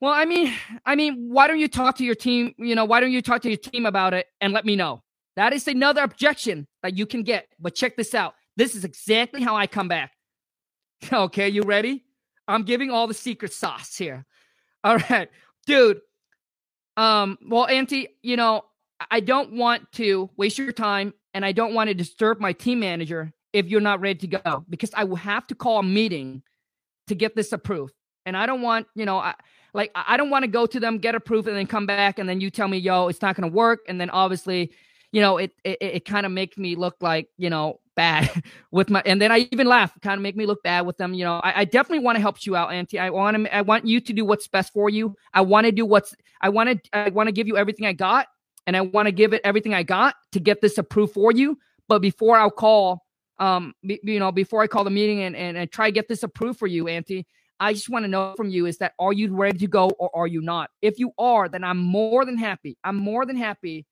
Well, I mean, I mean, why don't you talk to your team? You know, why don't you talk to your team about it and let me know? That is another objection that you can get. But check this out. This is exactly how I come back. Okay, you ready? I'm giving all the secret sauce here. All right, dude. Um, well, Auntie, you know, I don't want to waste your time and I don't want to disturb my team manager if you're not ready to go because I will have to call a meeting to get this approved. And I don't want, you know, I, like I don't want to go to them, get approved, and then come back and then you tell me, yo, it's not going to work. And then obviously, you know, it it, it kind of makes me look like, you know, bad with my and then I even laugh, kind of make me look bad with them. You know, I, I definitely want to help you out, Auntie. I want to I want you to do what's best for you. I want to do what's I want to I want to give you everything I got and I want to give it everything I got to get this approved for you. But before I'll call, um, you know, before I call the meeting and, and, and try to get this approved for you, Auntie, I just want to know from you is that are you ready to go or are you not? If you are, then I'm more than happy. I'm more than happy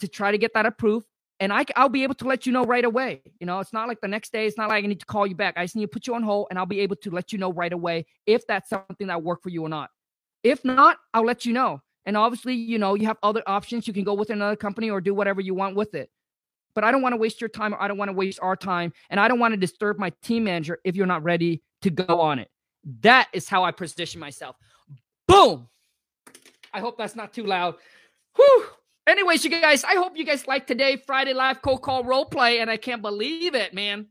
to try to get that approved. And I, I'll be able to let you know right away. You know, it's not like the next day. It's not like I need to call you back. I just need to put you on hold and I'll be able to let you know right away if that's something that work for you or not. If not, I'll let you know. And obviously, you know, you have other options. You can go with another company or do whatever you want with it. But I don't want to waste your time or I don't want to waste our time. And I don't want to disturb my team manager if you're not ready to go on it. That is how I position myself. Boom. I hope that's not too loud. Whew. Anyways, you guys, I hope you guys like today Friday live cold call role play, and I can't believe it, man.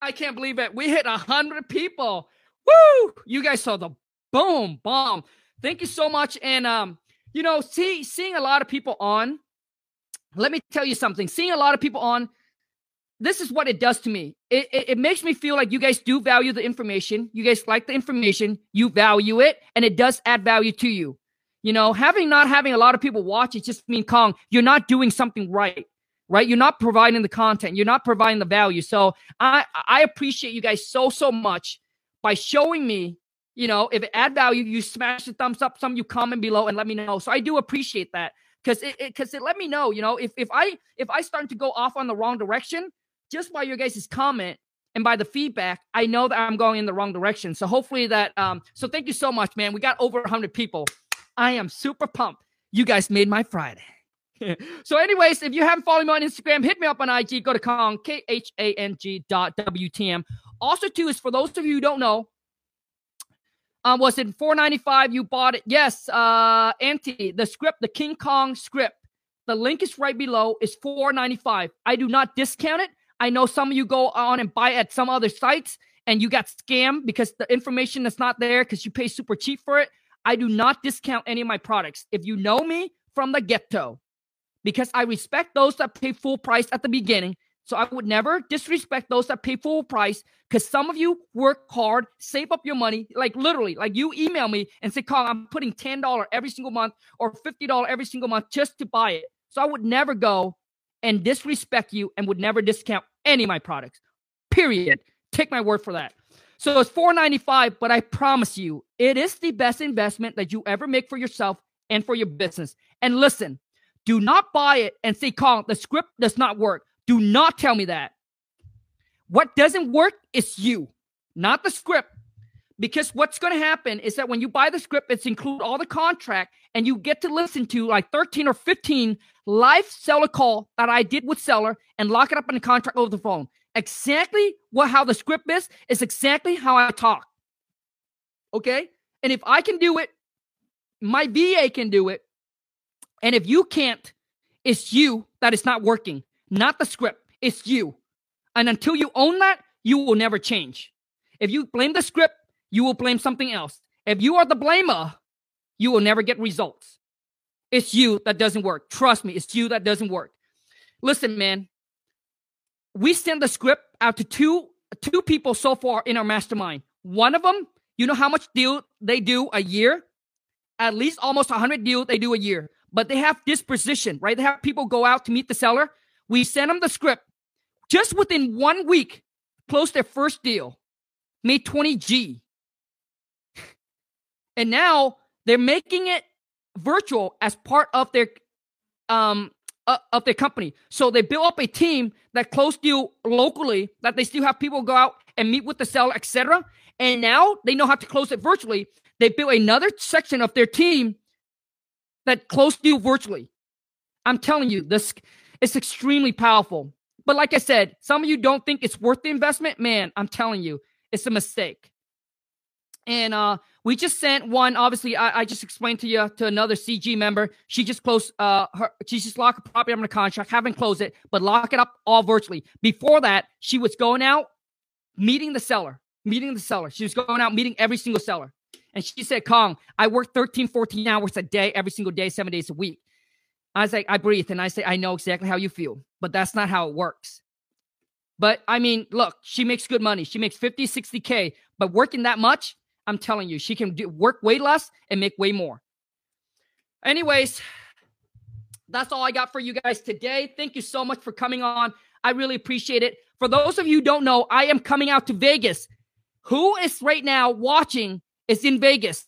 I can't believe it. We hit a hundred people. Woo! You guys saw the boom bomb. Thank you so much. And um, you know, see, seeing a lot of people on. Let me tell you something. Seeing a lot of people on, this is what it does to me. It, it, it makes me feel like you guys do value the information. You guys like the information. You value it, and it does add value to you. You know, having not having a lot of people watch it just mean Khang, you're not doing something right right? You're not providing the content, you're not providing the value. So I I appreciate you guys so so much by showing me, you know, if it add value, you smash the thumbs up, some you comment below and let me know. So I do appreciate that because it because it, it, let me know, you know, if if I if I start to go off on the wrong direction, just by your guys' comment and by the feedback, I know that I'm going in the wrong direction. So hopefully that um so thank you so much, man. We got over 100 people. I am super pumped. You guys made my Friday. so, anyways, if you haven't followed me on Instagram, hit me up on IG. Go to Khang, K H A N G dot WTM. Also, too, is for those of you who don't know, um, was it 495 you bought it? Yes, uh, Auntie, the script, the King Kong script. The link is right below. is 495. I do not discount it. I know some of you go on and buy at some other sites and you got scammed because the information is not there because you pay super cheap for it. I do not discount any of my products. If you know me from the get-go, because I respect those that pay full price at the beginning. So I would never disrespect those that pay full price because some of you work hard, save up your money. Like literally, like you email me and say, Khang, I'm putting $10 every single month or $50 every single month just to buy it. So I would never go and disrespect you and would never discount any of my products. Period. Take my word for that. So it's 495, but I promise you, it is the best investment that you ever make for yourself and for your business. And listen, do not buy it and say, Khang, the script does not work. Do not tell me that. What doesn't work is you, not the script. Because what's going to happen is that when you buy the script, it's include all the contract and you get to listen to like 13 or 15 live seller call that I did with seller and lock it up in the contract over the phone. Exactly what how the script is is exactly how I talk. Okay? And if I can do it, my VA can do it, and if you can't, it's you that is not working, not the script. It's you. And until you own that, you will never change. If you blame the script, you will blame something else. If you are the blamer, you will never get results. It's you that doesn't work. Trust me, it's you that doesn't work. Listen, man, we send the script out to two two people so far in our mastermind. One of them, you know how much deal they do a year? At least almost 100 deals they do a year but they have disposition, right? They have people go out to meet the seller. We send them the script. Just within one week, close their first deal, made 20G. And now they're making it virtual as part of their um uh, of their company. So they build up a team that close deal locally, that they still have people go out and meet with the seller, etc. And now they know how to close it virtually. They build another section of their team that close you virtually. I'm telling you, this is extremely powerful. But like I said, some of you don't think it's worth the investment. Man, I'm telling you, it's a mistake. And uh, we just sent one. Obviously, I, I, just explained to you to another CG member. She just closed uh her. She just locked a property under contract. Haven't closed it, but lock it up all virtually. Before that, she was going out, meeting the seller, meeting the seller. She was going out meeting every single seller. And she said, Khang, I work 13, 14 hours a day, every single day, seven days a week. I was like, I breathe. And I say, I know exactly how you feel, but that's not how it works. But I mean, look, she makes good money. She makes 50, 60K, but working that much, I'm telling you, she can do, work way less and make way more. Anyways, that's all I got for you guys today. Thank you so much for coming on. I really appreciate it. For those of you don't know, I am coming out to Vegas. Who is right now watching is in Vegas.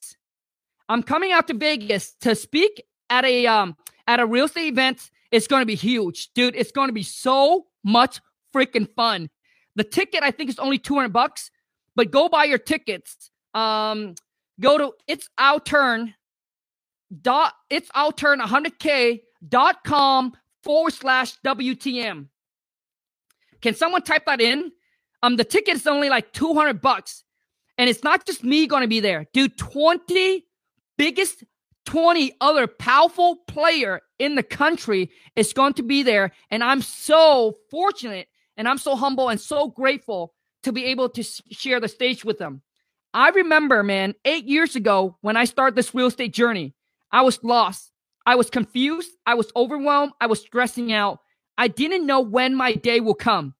I'm coming out to Vegas to speak at a um at a real estate event. It's going to be huge, dude. It's going to be so much freaking fun. The ticket I think is only 200 bucks, but go buy your tickets. Um go to it's our turn dot it's our turn 100k dot com forward slash WTM. Can someone type that in? Um, the ticket is only like 200 bucks. And it's not just me going to be there, dude. 20 biggest 20 other powerful player in the country is going to be there. And I'm so fortunate and I'm so humble and so grateful to be able to share the stage with them. I remember, man, eight years ago when I started this real estate journey, I was lost. I was confused. I was overwhelmed. I was stressing out. I didn't know when my day will come.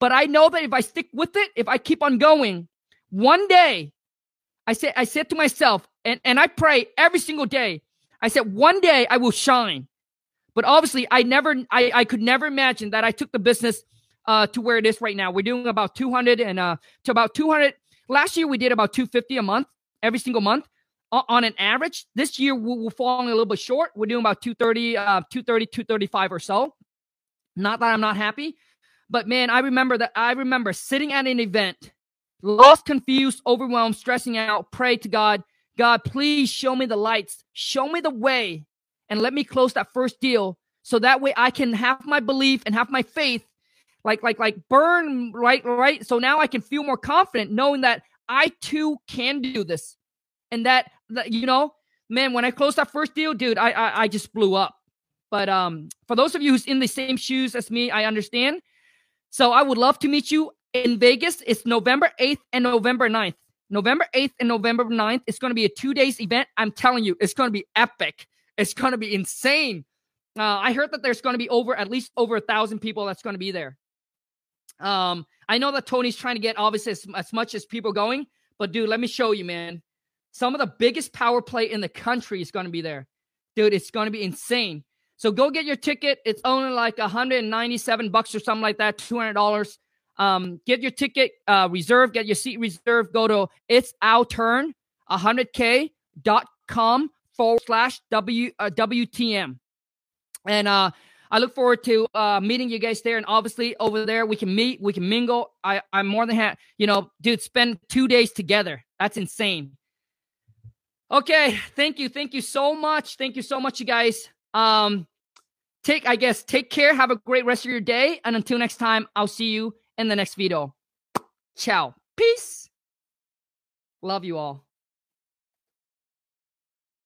But I know that if I stick with it, if I keep on going, one day, I said, I said to myself, and, and I pray every single day, I said, one day I will shine. But obviously, I never, I, I could never imagine that I took the business uh, to where it is right now. We're doing about 200 and uh, to about 200. Last year, we did about 250 a month, every single month on an average. This year, we're falling a little bit short. We're doing about 230, uh, 230, 235 or so. Not that I'm not happy, but man, I remember that I remember sitting at an event, lost, confused, overwhelmed, stressing out, pray to God, God, please show me the lights, show me the way, and let me close that first deal so that way I can have my belief and have my faith like like like burn right right so now I can feel more confident knowing that I too can do this and that, that you know man when I closed that first deal dude I, I I just blew up but um for those of you who's in the same shoes as me I understand so I would love to meet you in Vegas. It's November 8th and November 9th. November 8th and November 9th. It's going to be a two days event. I'm telling you, it's going to be epic. It's going to be insane. Uh, I heard that there's going to be over at least over a thousand people that's going to be there. Um, I know that Tony's trying to get obviously as, as much as people going, but dude, let me show you, man. Some of the biggest power play in the country is going to be there. Dude, it's going to be insane. So go get your ticket. It's only like 197 bucks or something like that, $200. Um, get your ticket uh, reserved, get your seat reserved. Go to it's our turn 100k.com forward slash W uh, WTM. And uh, I look forward to uh, meeting you guys there. And obviously, over there, we can meet, we can mingle. I, I'm more than happy, you know, dude, spend two days together. That's insane. Okay. Thank you. Thank you so much. Thank you so much, you guys. Um, take, I guess, take care. Have a great rest of your day. And until next time, I'll see you in the next video. Ciao. Peace. Love you all.